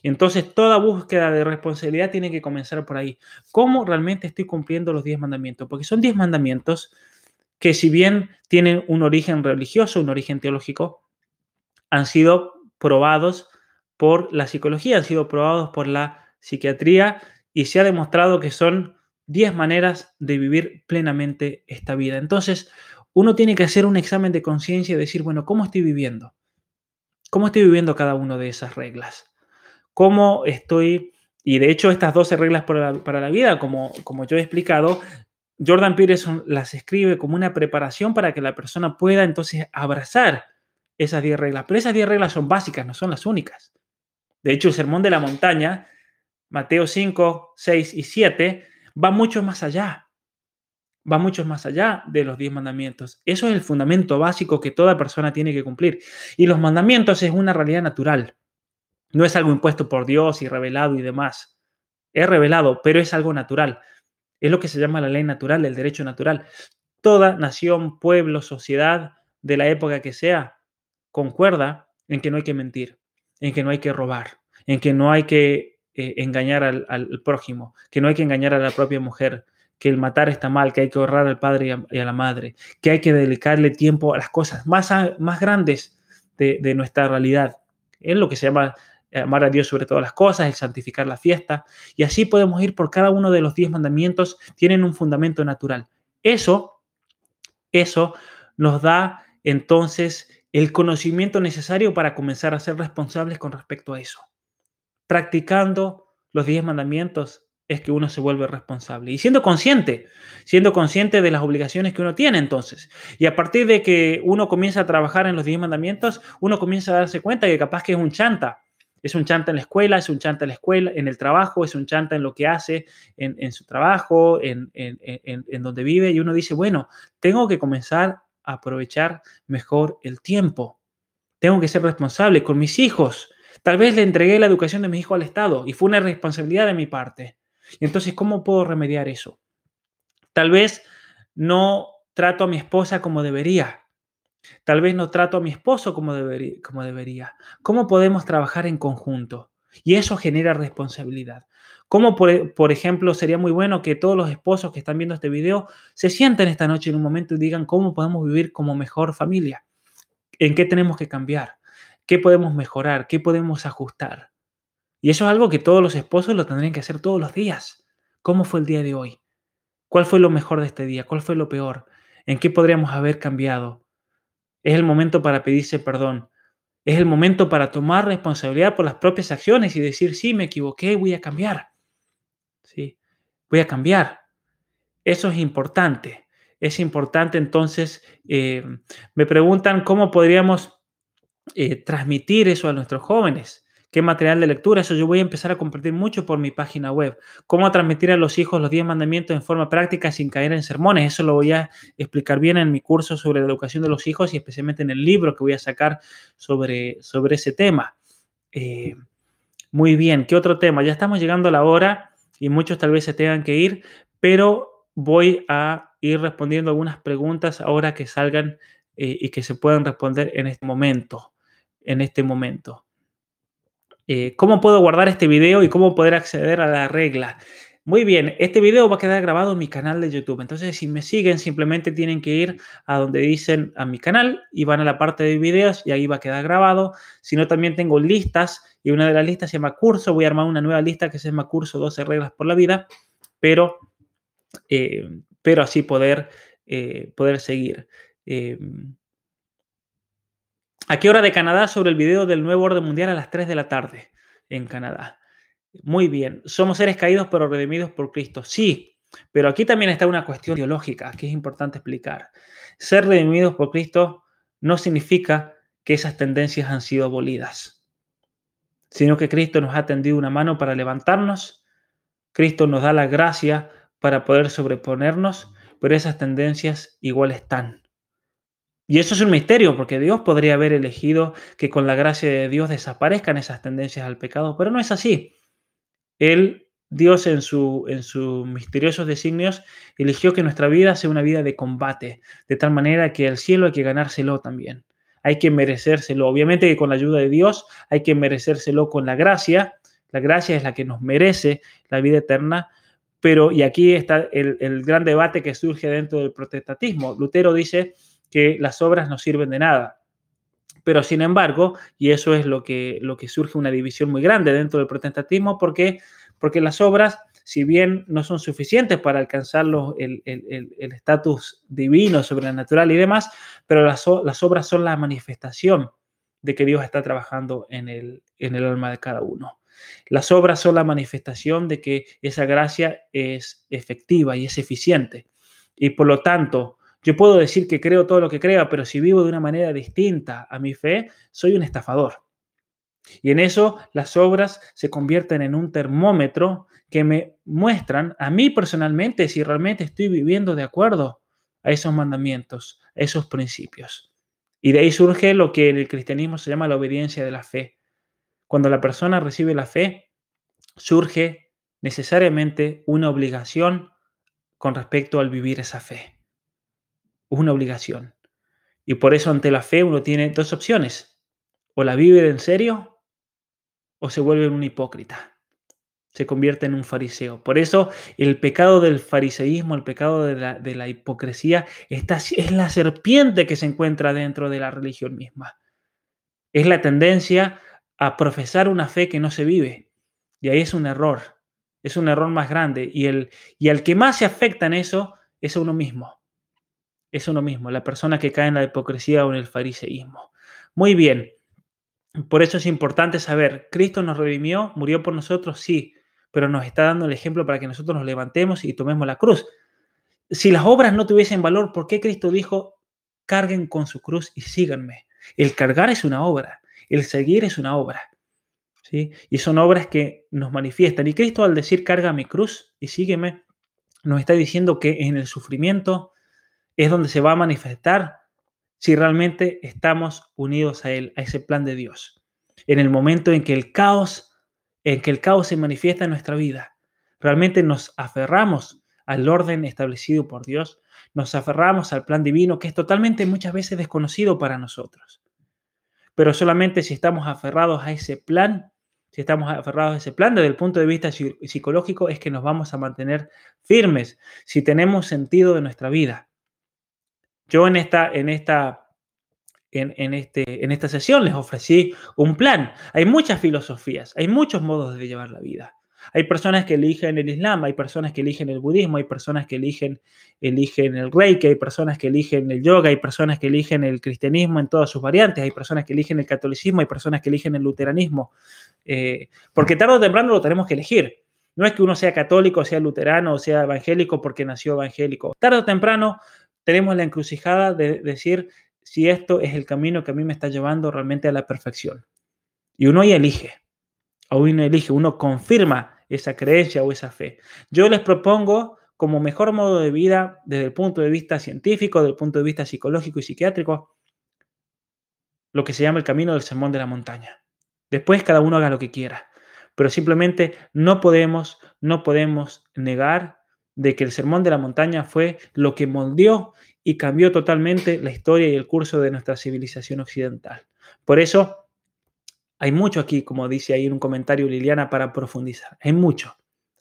S1: Entonces, toda búsqueda de responsabilidad tiene que comenzar por ahí. ¿Cómo realmente estoy cumpliendo los diez mandamientos? Porque son diez mandamientos que si bien tienen un origen religioso, un origen teológico, han sido probados por la psicología, han sido probados por la psiquiatría y se ha demostrado que son diez maneras de vivir plenamente esta vida. Entonces, uno tiene que hacer un examen de conciencia y decir, bueno, ¿cómo estoy viviendo? ¿Cómo estoy viviendo cada una de esas reglas? ¿Cómo estoy... Y de hecho estas 12 reglas para la, vida, como, como yo he explicado, Jordan Peterson las escribe como una preparación para que la persona pueda entonces abrazar esas 10 reglas. Pero esas 10 reglas son básicas, no son las únicas. De hecho, el Sermón de la Montaña, Mateo 5, 6 y 7, va mucho más allá va mucho más allá de los diez mandamientos. Eso es el fundamento básico que toda persona tiene que cumplir. Y los mandamientos es una realidad natural. No es algo impuesto por Dios y revelado y demás. Es revelado, pero es algo natural. Es lo que se llama la ley natural, el derecho natural. Toda nación, pueblo, sociedad, de la época que sea, concuerda en que no hay que mentir, en que no hay que robar, en que no hay que eh, engañar al, prójimo, que no hay que engañar a la propia mujer, que el matar está mal, que hay que honrar al padre y a, la madre, que hay que dedicarle tiempo a las cosas más, más grandes de, de nuestra realidad. Es lo que se llama amar a Dios sobre todas las cosas, el santificar la fiesta. Y así podemos ir por cada uno de los diez mandamientos, tienen un fundamento natural. Eso, eso nos da entonces el conocimiento necesario para comenzar a ser responsables con respecto a eso. Practicando los diez mandamientos es que uno se vuelve responsable. Y siendo consciente, siendo consciente de las obligaciones que uno tiene entonces. Y a partir de que uno comienza a trabajar en los diez mandamientos, uno comienza a darse cuenta que capaz que es un chanta. Es un chanta en la escuela, es un chanta en la escuela, en el trabajo, es un chanta en lo que hace, en, su trabajo, en, en donde vive. Y uno dice, bueno, tengo que comenzar aprovechar mejor el tiempo. Tengo que ser responsable con mis hijos. Tal vez le entregué la educación de mi hijo al Estado y fue una responsabilidad de mi parte. Entonces, ¿cómo puedo remediar eso? Tal vez no trato a mi esposa como debería. Tal vez no trato a mi esposo como debería. ¿Cómo podemos trabajar en conjunto? Y eso genera responsabilidad. Como por, ejemplo, sería muy bueno que todos los esposos que están viendo este video se sienten esta noche en un momento y digan cómo podemos vivir como mejor familia, en qué tenemos que cambiar, qué podemos mejorar, qué podemos ajustar. Y eso es algo que todos los esposos lo tendrían que hacer todos los días. ¿Cómo fue el día de hoy? ¿Cuál fue lo mejor de este día? ¿Cuál fue lo peor? ¿En qué podríamos haber cambiado? Es el momento para pedirse perdón. Es el momento para tomar responsabilidad por las propias acciones y decir, sí, me equivoqué, voy a cambiar. Voy a cambiar. Eso es importante. Es importante entonces, eh, me preguntan cómo podríamos eh, transmitir eso a nuestros jóvenes. ¿Qué material de lectura? Eso yo voy a empezar a compartir mucho por mi página web. ¿Cómo transmitir a los hijos los 10 mandamientos en forma práctica sin caer en sermones? Eso lo voy a explicar bien en mi curso sobre la educación de los hijos y especialmente en el libro que voy a sacar sobre, sobre ese tema. Eh, muy bien, ¿qué otro tema? Ya estamos llegando a la hora y muchos tal vez se tengan que ir, pero voy a ir respondiendo algunas preguntas ahora que salgan eh, y que se puedan responder en este momento. En este momento. Eh, ¿Cómo puedo guardar este video y cómo poder acceder a la regla? Muy bien, este video va a quedar grabado en mi canal de YouTube. Entonces, si me siguen, simplemente tienen que ir a donde dicen a mi canal y van a la parte de videos y ahí va a quedar grabado. Si no, también tengo listas y una de las listas se llama curso. Voy a armar una nueva lista que se llama curso 12 reglas por la vida, pero, eh, pero así poder, eh, poder seguir. ¿A qué hora de Canadá sobre el video del nuevo orden mundial a las 3 de la tarde en Canadá? Muy bien, somos seres caídos pero redimidos por Cristo. Sí, pero aquí también está una cuestión teológica que es importante explicar. Ser redimidos por Cristo no significa que esas tendencias han sido abolidas, sino que Cristo nos ha tendido una mano para levantarnos, Cristo nos da la gracia para poder sobreponernos, pero esas tendencias igual están. Y eso es un misterio, porque Dios podría haber elegido que con la gracia de Dios desaparezcan esas tendencias al pecado, pero no es así. Él, Dios en, su, en sus misteriosos designios, eligió que nuestra vida sea una vida de combate, de tal manera que el cielo hay que ganárselo también. Hay que merecérselo. Obviamente que con la ayuda de Dios hay que merecérselo con la gracia. La gracia es la que nos merece la vida eterna. Pero, y aquí está el, el gran debate que surge dentro del protestantismo. Lutero dice que las obras no sirven de nada. Pero sin embargo, y eso es lo que, lo que surge una división muy grande dentro del protestantismo, porque, porque las obras, si bien no son suficientes para alcanzar el estatus divino, sobrenatural y demás, pero las, las, obras son la manifestación de que Dios está trabajando en el, en el alma de cada uno. Las obras son la manifestación de que esa gracia es efectiva y es eficiente. Y por lo tanto, yo puedo decir que creo todo lo que crea, pero si vivo de una manera distinta a mi fe, soy un estafador. Y en eso las obras se convierten en un termómetro que me muestran a mí personalmente si realmente estoy viviendo de acuerdo a esos mandamientos, a esos principios. Y de ahí surge lo que en el cristianismo se llama la obediencia de la fe. Cuando la persona recibe la fe, surge necesariamente una obligación con respecto al vivir esa fe una obligación. Y por eso ante la fe uno tiene dos opciones. O la vive en serio o se vuelve un hipócrita. Se convierte en un fariseo. Por eso el pecado del fariseísmo, el pecado de la, hipocresía, es la serpiente que se encuentra dentro de la religión misma. Es la tendencia a profesar una fe que no se vive. Y ahí es un error. Es un error más grande. Y, el, y al que más se afecta en eso es uno mismo. Es uno mismo, la persona que cae en la hipocresía o en el fariseísmo. Muy bien. Por eso es importante saber, ¿Cristo nos redimió? ¿Murió por nosotros? Sí, pero nos está dando el ejemplo para que nosotros nos levantemos y tomemos la cruz. Si las obras no tuviesen valor, ¿por qué Cristo dijo, carguen con su cruz y síganme? El cargar es una obra, el seguir es una obra. ¿sí? Y son obras que nos manifiestan. Y Cristo al decir, carga mi cruz y sígueme, nos está diciendo que en el sufrimiento es donde se va a manifestar si realmente estamos unidos a Él, a ese plan de Dios. En el momento en que el caos, en que el caos se manifiesta en nuestra vida, realmente nos aferramos al orden establecido por Dios, nos aferramos al plan divino que es totalmente muchas veces desconocido para nosotros. Pero solamente si estamos aferrados a ese plan, si estamos aferrados a ese plan desde el punto de vista psicológico, es que nos vamos a mantener firmes, si tenemos sentido de nuestra vida. Yo en esta, en esta, en, este, en esta sesión les ofrecí un plan. Hay muchas filosofías, hay muchos modos de llevar la vida. Hay personas que eligen el Islam, hay personas que eligen el budismo, hay personas que eligen, el Reiki, hay personas que eligen el yoga, hay personas que eligen el cristianismo en todas sus variantes, hay personas que eligen el catolicismo, hay personas que eligen el luteranismo. Eh, porque tarde o temprano lo tenemos que elegir. No es que uno sea católico, sea luterano o sea evangélico porque nació evangélico. Tarde o temprano tenemos la encrucijada de decir si esto es el camino que a mí me está llevando realmente a la perfección. Y uno ahí elige, uno elige, uno confirma esa creencia o esa fe. Yo les propongo como mejor modo de vida desde el punto de vista científico, desde el punto de vista psicológico y psiquiátrico, lo que se llama el camino del sermón de la montaña. Después cada uno haga lo que quiera, pero simplemente no podemos, no podemos negar de que el Sermón de la Montaña fue lo que moldeó y cambió totalmente la historia y el curso de nuestra civilización occidental. Por eso hay mucho aquí, como dice ahí en un comentario Liliana, para profundizar. Hay mucho,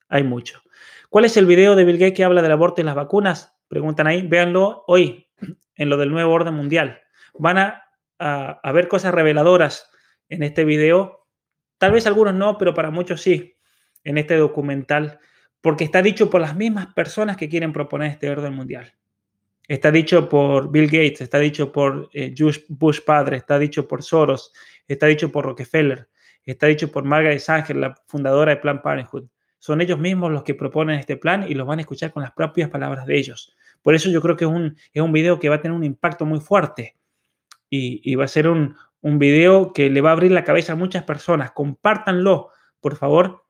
S1: hay mucho. ¿Cuál es el video de Bill Gates que habla del aborto y las vacunas? Preguntan ahí, véanlo hoy en lo del nuevo orden mundial. Van a, a ver cosas reveladoras en este video. Tal vez algunos no, pero para muchos sí, en este documental porque está dicho por las mismas personas que quieren proponer este orden mundial. Está dicho por Bill Gates, está dicho por eh, Bush padre, está dicho por Soros, está dicho por Rockefeller, está dicho por Margaret Sanger, la fundadora de Planned Parenthood. Son ellos mismos los que proponen este plan y los van a escuchar con las propias palabras de ellos. Por eso yo creo que es un, es un video que va a tener un impacto muy fuerte y, y va a ser un, un video que le va a abrir la cabeza a muchas personas. Compártanlo, por favor,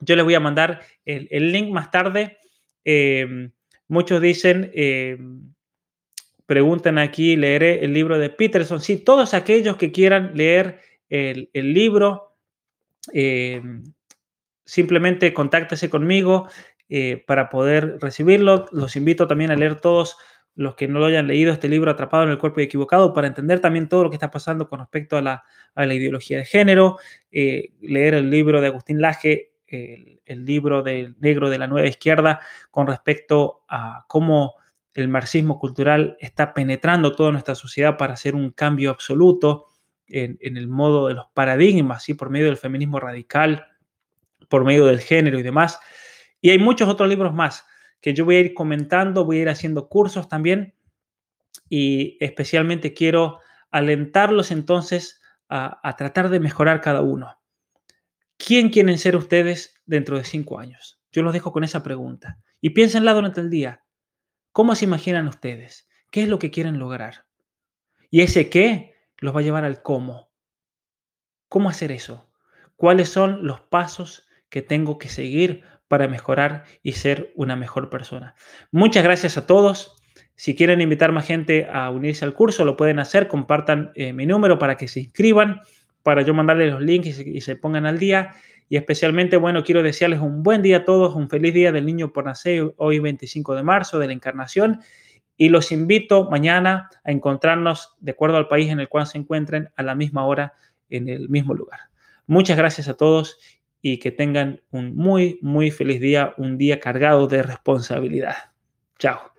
S1: yo les voy a mandar el, link más tarde. Em, muchos dicen, em, preguntan aquí, leeré el libro de Peterson. Sí, todos aquellos que quieran leer el, libro, em, simplemente contáctese conmigo eh, para poder recibirlo. Los invito también a leer todos los que no lo hayan leído este libro Atrapado en el cuerpo y equivocado para entender también todo lo que está pasando con respecto a la, ideología de género, eh, leer el libro de Agustín Laje, el, libro del negro de la nueva izquierda con respecto a cómo el marxismo cultural está penetrando toda nuestra sociedad para hacer un cambio absoluto en, el modo de los paradigmas, ¿sí? por medio del feminismo radical, por medio del género y demás. Y hay muchos otros libros más que yo voy a ir comentando, voy a ir haciendo cursos también y especialmente quiero alentarlos entonces a tratar de mejorar cada uno. ¿Quién quieren ser ustedes dentro de cinco años? Yo los dejo con esa pregunta. Y piénsenla durante el día. ¿Cómo se imaginan ustedes? ¿Qué es lo que quieren lograr? Y ese qué los va a llevar al cómo. ¿Cómo hacer eso? ¿Cuáles son los pasos que tengo que seguir para mejorar y ser una mejor persona? Muchas gracias a todos. Si quieren invitar más gente a unirse al curso, lo pueden hacer. Compartan eh, mi número para que se inscriban para yo mandarles los links y se, pongan al día. Y especialmente, bueno, quiero desearles un buen día a todos, un feliz día del niño por nacer, hoy 25 de marzo, de la encarnación. y los invito mañana a encontrarnos, de acuerdo al país en el cual se encuentren, a la misma hora, en el mismo lugar. Muchas gracias a todos y que tengan un muy, muy feliz día, un día cargado de responsabilidad. Chao.